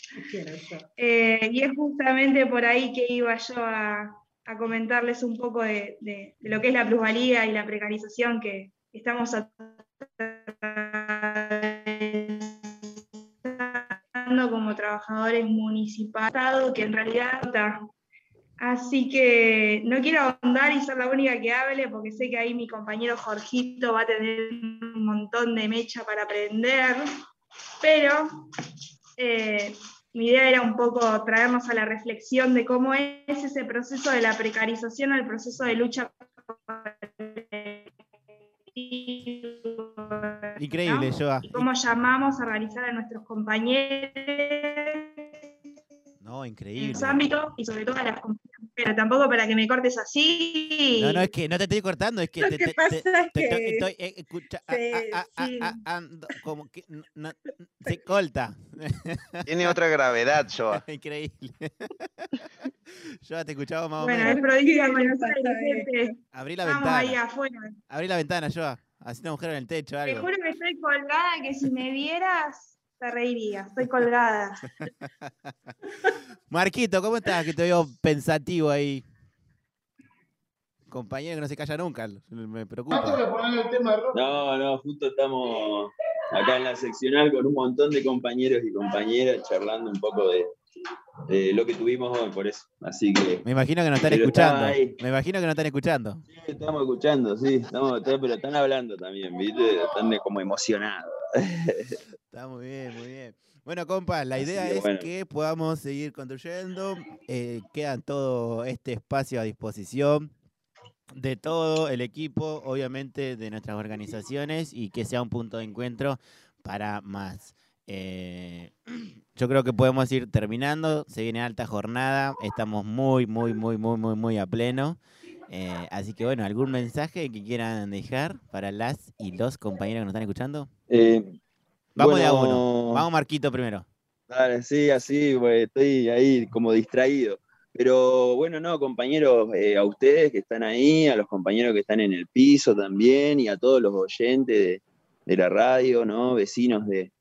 Eh, y es justamente por ahí que iba yo a, a comentarles un poco de, de- lo que es la plusvalía y la precarización que estamos atravesando como trabajadores municipales, que en realidad está. Así que no quiero ahondar y ser la única que hable, porque sé que ahí mi compañero Jorgito va a tener un montón de mecha para aprender, pero eh, mi idea era un poco traernos a la reflexión de cómo es ese proceso de la precarización al proceso de lucha Increíble, ¿no? Yoga. y cómo llamamos a organizar a nuestros compañeros No, en increíble. su ámbito y sobre todo a las compañeras. Pero tampoco para que me cortes así. No, no, es que no te estoy cortando, es que Lo te, que te- pasa te- es te- te- que- estoy eh, escucha, Sí, sí. ando como que no- no- se corta. Tiene otra gravedad, Joa. Increíble. Yo te escuchaba más o Bueno, es menos. bien. gente. Abrí la Estamos ahí ventana. afuera. Abrí la ventana, Joa. Haciendo agujero en el techo, Te algo. juro que estoy colgada, que si me vieras, te reirías. Estoy colgada. Marquito, ¿cómo estás? Que te veo pensativo ahí. Compañero que no se calla nunca, me preocupa. No, no, justo estamos acá en la seccional con un montón de compañeros y compañeras charlando un poco de, de lo que tuvimos hoy, por eso. Así que Me imagino que nos están escuchando. Me imagino que nos están escuchando. estamos escuchando, sí, estamos, pero están hablando también, ¿viste? Están como emocionados. Está muy bien, muy bien. Bueno, compa, la idea es bueno. que podamos seguir construyendo. eh, queda todo este espacio a disposición de todo el equipo, obviamente de nuestras organizaciones y que sea un punto de encuentro para más. Eh, yo creo que podemos ir terminando. Se viene alta jornada. Estamos muy, muy, muy, muy, muy, muy a pleno. Eh, así que bueno, ¿algún mensaje que quieran dejar para las y los compañeros que nos están escuchando? Eh, Vamos de a uno. Vamos Marquito primero. Dale, sí, así, estoy ahí como distraído. Pero bueno, no, compañeros, eh, a ustedes que están ahí, a los compañeros que están en el piso también, y a todos los oyentes de, de la radio, ¿no? Vecinos de,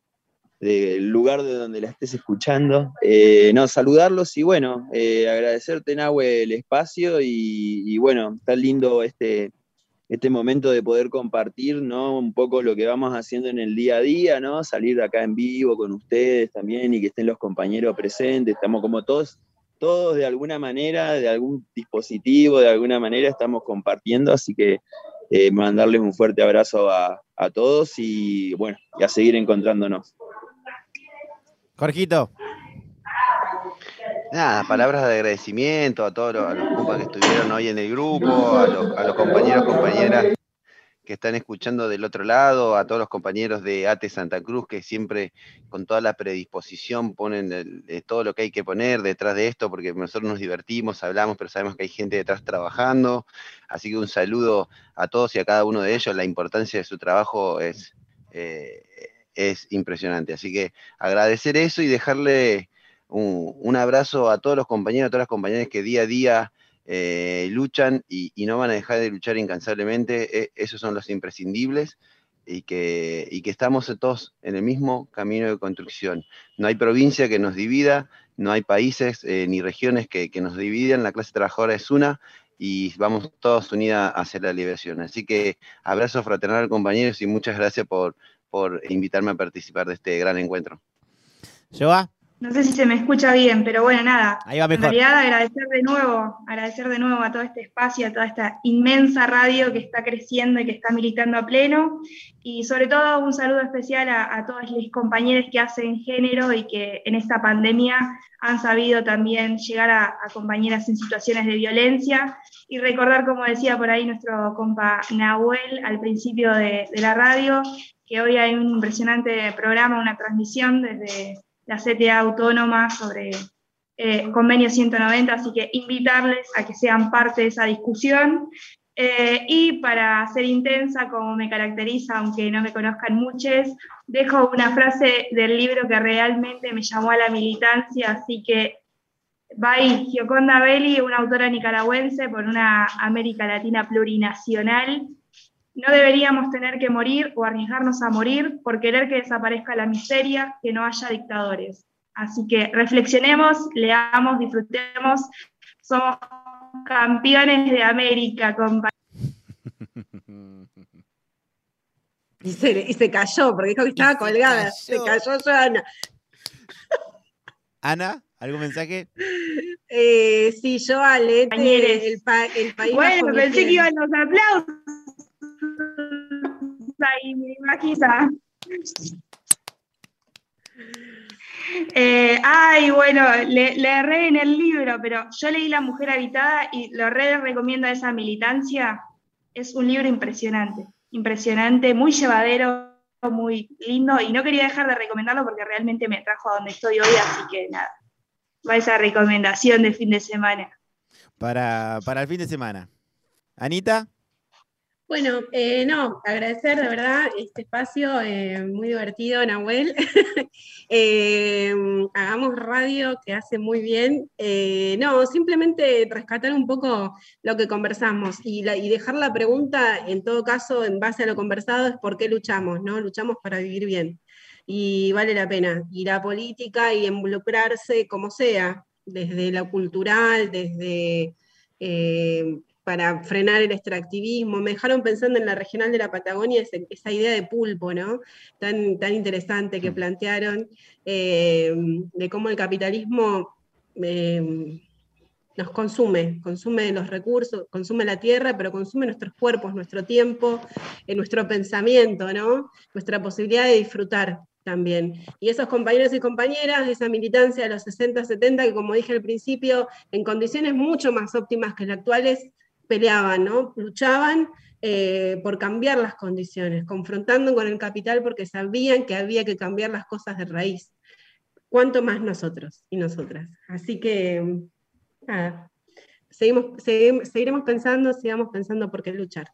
del lugar de donde la estés escuchando. Eh, no, saludarlos y bueno, eh, agradecerte, Nahue, el espacio y, y bueno, está lindo este, este momento de poder compartir, ¿no? Un poco lo que vamos haciendo en el día a día, ¿no? Salir acá en vivo con ustedes también y que estén los compañeros presentes. Estamos como todos, todos de alguna manera, de algún dispositivo, de alguna manera estamos compartiendo, así que eh, mandarles un fuerte abrazo a, a todos y bueno, y a seguir encontrándonos. Jorgito. Nada, palabras de agradecimiento a todos los, compas que estuvieron hoy en el grupo, a los, a los compañeros, compañeras que están escuchando del otro lado, a todos los compañeros de ATE Santa Cruz que siempre con toda la predisposición ponen todo lo que hay que poner detrás de esto, porque nosotros nos divertimos, hablamos, pero sabemos que hay gente detrás trabajando. Así que un saludo a todos y a cada uno de ellos. La importancia de su trabajo es, eh, es impresionante. Así que agradecer eso y dejarle un, abrazo a todos los compañeros, a todas las compañeras que día a día eh, luchan y, no van a dejar de luchar incansablemente. E- esos son los imprescindibles y que, estamos todos en el mismo camino de construcción. No hay provincia que nos divida, no hay países eh, ni regiones que, nos dividan, la clase trabajadora es una y vamos todos unidas hacia la liberación. Así que abrazo fraternal compañeros y muchas gracias por, invitarme a participar de este gran encuentro. ¿Lleva? No sé si se me escucha bien, pero bueno, nada. Ahí va En mejor. realidad agradecer de nuevo, agradecer de nuevo a todo este espacio, a toda esta inmensa radio que está creciendo y que está militando a pleno. Y sobre todo un saludo especial a, a todos los compañeros que hacen género y que en esta pandemia han sabido también llegar a, a compañeras en situaciones de violencia. Y recordar, como decía por ahí nuestro compa Nahuel al principio de, de la radio, que hoy hay un impresionante programa, una transmisión desde la CTA autónoma sobre eh, convenio 190, así que invitarles a que sean parte de esa discusión. Eh, y para ser intensa, como me caracteriza, aunque no me conozcan muchos, dejo una frase del libro que realmente me llamó a la militancia, así que Bye, Gioconda Belli, una autora nicaragüense por una América Latina plurinacional. No deberíamos tener que morir o arriesgarnos a morir por querer que desaparezca la miseria, que no haya dictadores. Así que reflexionemos, leamos, disfrutemos. Somos campeones de América, compañeros. Y se, y se cayó, porque dijo que estaba se colgada. Se cayó. cayó Joana. Ana, ¿algún mensaje? Eh, sí, yo Compañeres. el, pa- el país. Bueno, pensé que iban los aplausos. Ahí, maquisa. Eh, ay, bueno, le, le en el libro, pero yo leí La Mujer Habitada y lo re recomiendo a esa militancia. Es un libro impresionante, impresionante, muy llevadero, muy lindo, y no quería dejar de recomendarlo porque realmente me trajo a donde estoy hoy, así que nada, va esa recomendación de fin de semana. Para, para el fin de semana. Anita, Bueno, eh, no, agradecer de verdad este espacio eh, muy divertido, Nahuel. Eh, hagamos radio que hace muy bien. No, simplemente rescatar un poco lo que conversamos y, la- y dejar la pregunta, en todo caso, en base a lo conversado, es por qué luchamos, ¿no? Luchamos para vivir bien. Y vale la pena ir a política y involucrarse como sea, desde lo cultural, desde para frenar el extractivismo. Me dejaron pensando en la regional de la Patagonia, esa idea de pulpo, ¿no? Tan, tan interesante que plantearon, eh, de cómo el capitalismo eh, nos consume, consume los recursos, consume la tierra, pero consume nuestros cuerpos, nuestro tiempo, eh, nuestro pensamiento, ¿no? Nuestra posibilidad de disfrutar también. Y esos compañeros y compañeras, esa militancia de los 60, 70, que como dije al principio, en condiciones mucho más óptimas que las actuales, peleaban, ¿no? Luchaban eh, por cambiar las condiciones, confrontando con el capital porque sabían que había que cambiar las cosas de raíz. ¿Cuánto más nosotros y nosotras? Así que, seguimos, seguim- seguiremos pensando, sigamos pensando por qué luchar.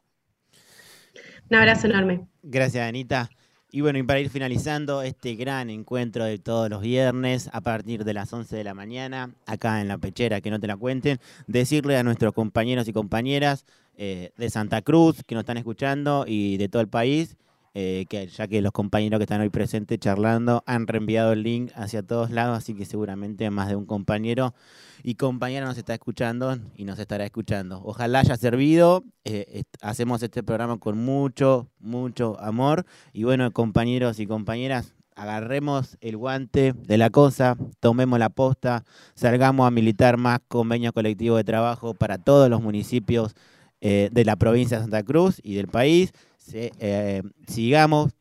Un abrazo enorme. Gracias, Anita. Y bueno, y para ir finalizando este gran encuentro de todos los viernes a partir de las 11 de la mañana, acá en la pechera, que no te la cuenten, decirle a nuestros compañeros y compañeras eh, de Santa Cruz que nos están escuchando y de todo el país, eh, que ya que los compañeros que están hoy presentes charlando han reenviado el link hacia todos lados, así que seguramente más de un compañero y compañera nos está escuchando y nos estará escuchando. Ojalá haya servido. eh, hacemos este programa con mucho, mucho amor. Y bueno, compañeros y compañeras, agarremos el guante de la cosa, tomemos la posta, salgamos a militar más convenio colectivo de trabajo para todos los municipios eh, de la provincia de Santa Cruz y del país. Eh, sigamos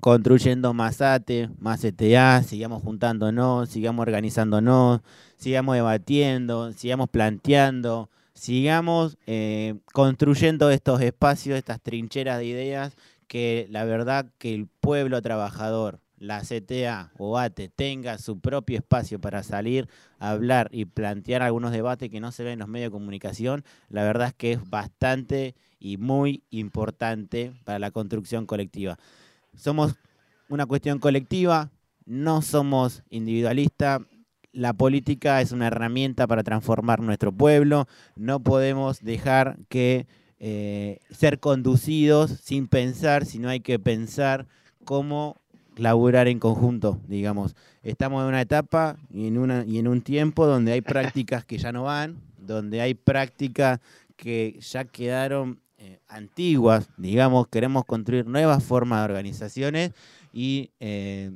construyendo más ATE, más ETA, sigamos juntándonos, sigamos organizándonos, sigamos debatiendo, sigamos planteando, sigamos eh, construyendo estos espacios, estas trincheras de ideas, que la verdad que el pueblo trabajador, la CTA o ATE tenga su propio espacio para salir a hablar y plantear algunos debates que no se ven en los medios de comunicación, la verdad es que es bastante y muy importante para la construcción colectiva. Somos una cuestión colectiva, no somos individualistas. La política es una herramienta para transformar nuestro pueblo. No podemos dejar que eh, ser conducidos sin pensar, sino hay que pensar cómo laburar en conjunto, digamos. Estamos en una etapa y en, una, y en un tiempo donde hay prácticas que ya no van, donde hay prácticas que ya quedaron eh, antiguas, digamos, queremos construir nuevas formas de organizaciones y eh,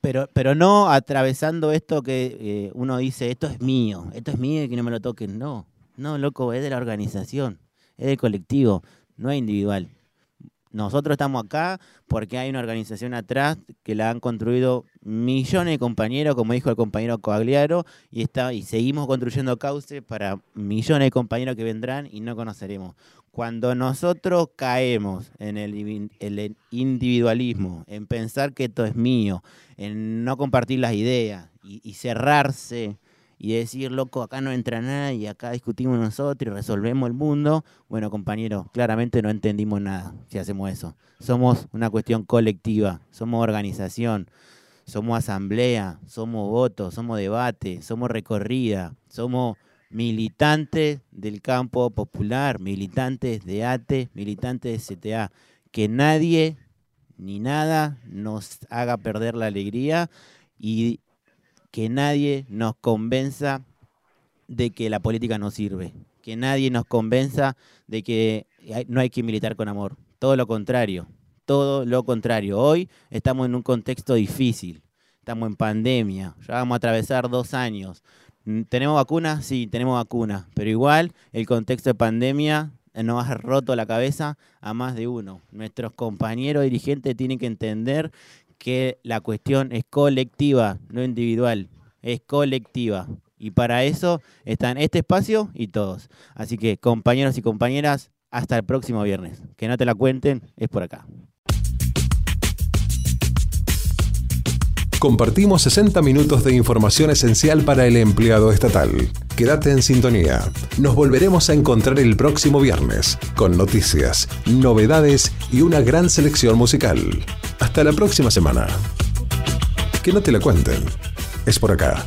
pero, pero no atravesando esto que eh, uno dice, esto es mío, esto es mío y que no me lo toquen. No, no, loco, es de la organización, es del colectivo, no es individual. Nosotros estamos acá porque hay una organización atrás que la han construido millones de compañeros, como dijo el compañero Coagliaro, y, está, y seguimos construyendo cauces para millones de compañeros que vendrán y no conoceremos. Cuando nosotros caemos en el, in- el individualismo, en pensar que esto es mío, en no compartir las ideas y cerrarse y decir, loco, acá no entra nadie, acá discutimos nosotros y resolvemos el mundo, bueno, compañeros, claramente no entendimos nada si hacemos eso. Somos una cuestión colectiva, somos organización, somos asamblea, somos votos, somos debate, somos recorrida, somos militantes del campo popular, militantes de ATE, militantes de CTA. Que nadie ni nada nos haga perder la alegría y que nadie nos convenza de que la política no sirve, que nadie nos convenza de que no hay que militar con amor. Todo lo contrario, todo lo contrario. Hoy estamos en un contexto difícil, estamos en pandemia, ya vamos a atravesar dos años. Mm, ¿Tenemos vacunas? Sí, tenemos vacunas, pero igual el contexto de pandemia nos ha roto la cabeza a más de uno. Nuestros compañeros dirigentes tienen que entender que la cuestión es colectiva, no individual, es colectiva. Y para eso están este espacio y todos. Así que compañeros y compañeras, hasta el próximo viernes. Que no te la cuenten, es por acá. compartimos 60 minutos de información esencial para el empleado estatal. Quédate en sintonía. Nos volveremos a encontrar el próximo viernes con noticias, novedades y una gran selección musical. Hasta la próxima semana. Que no te la cuenten. Es por acá.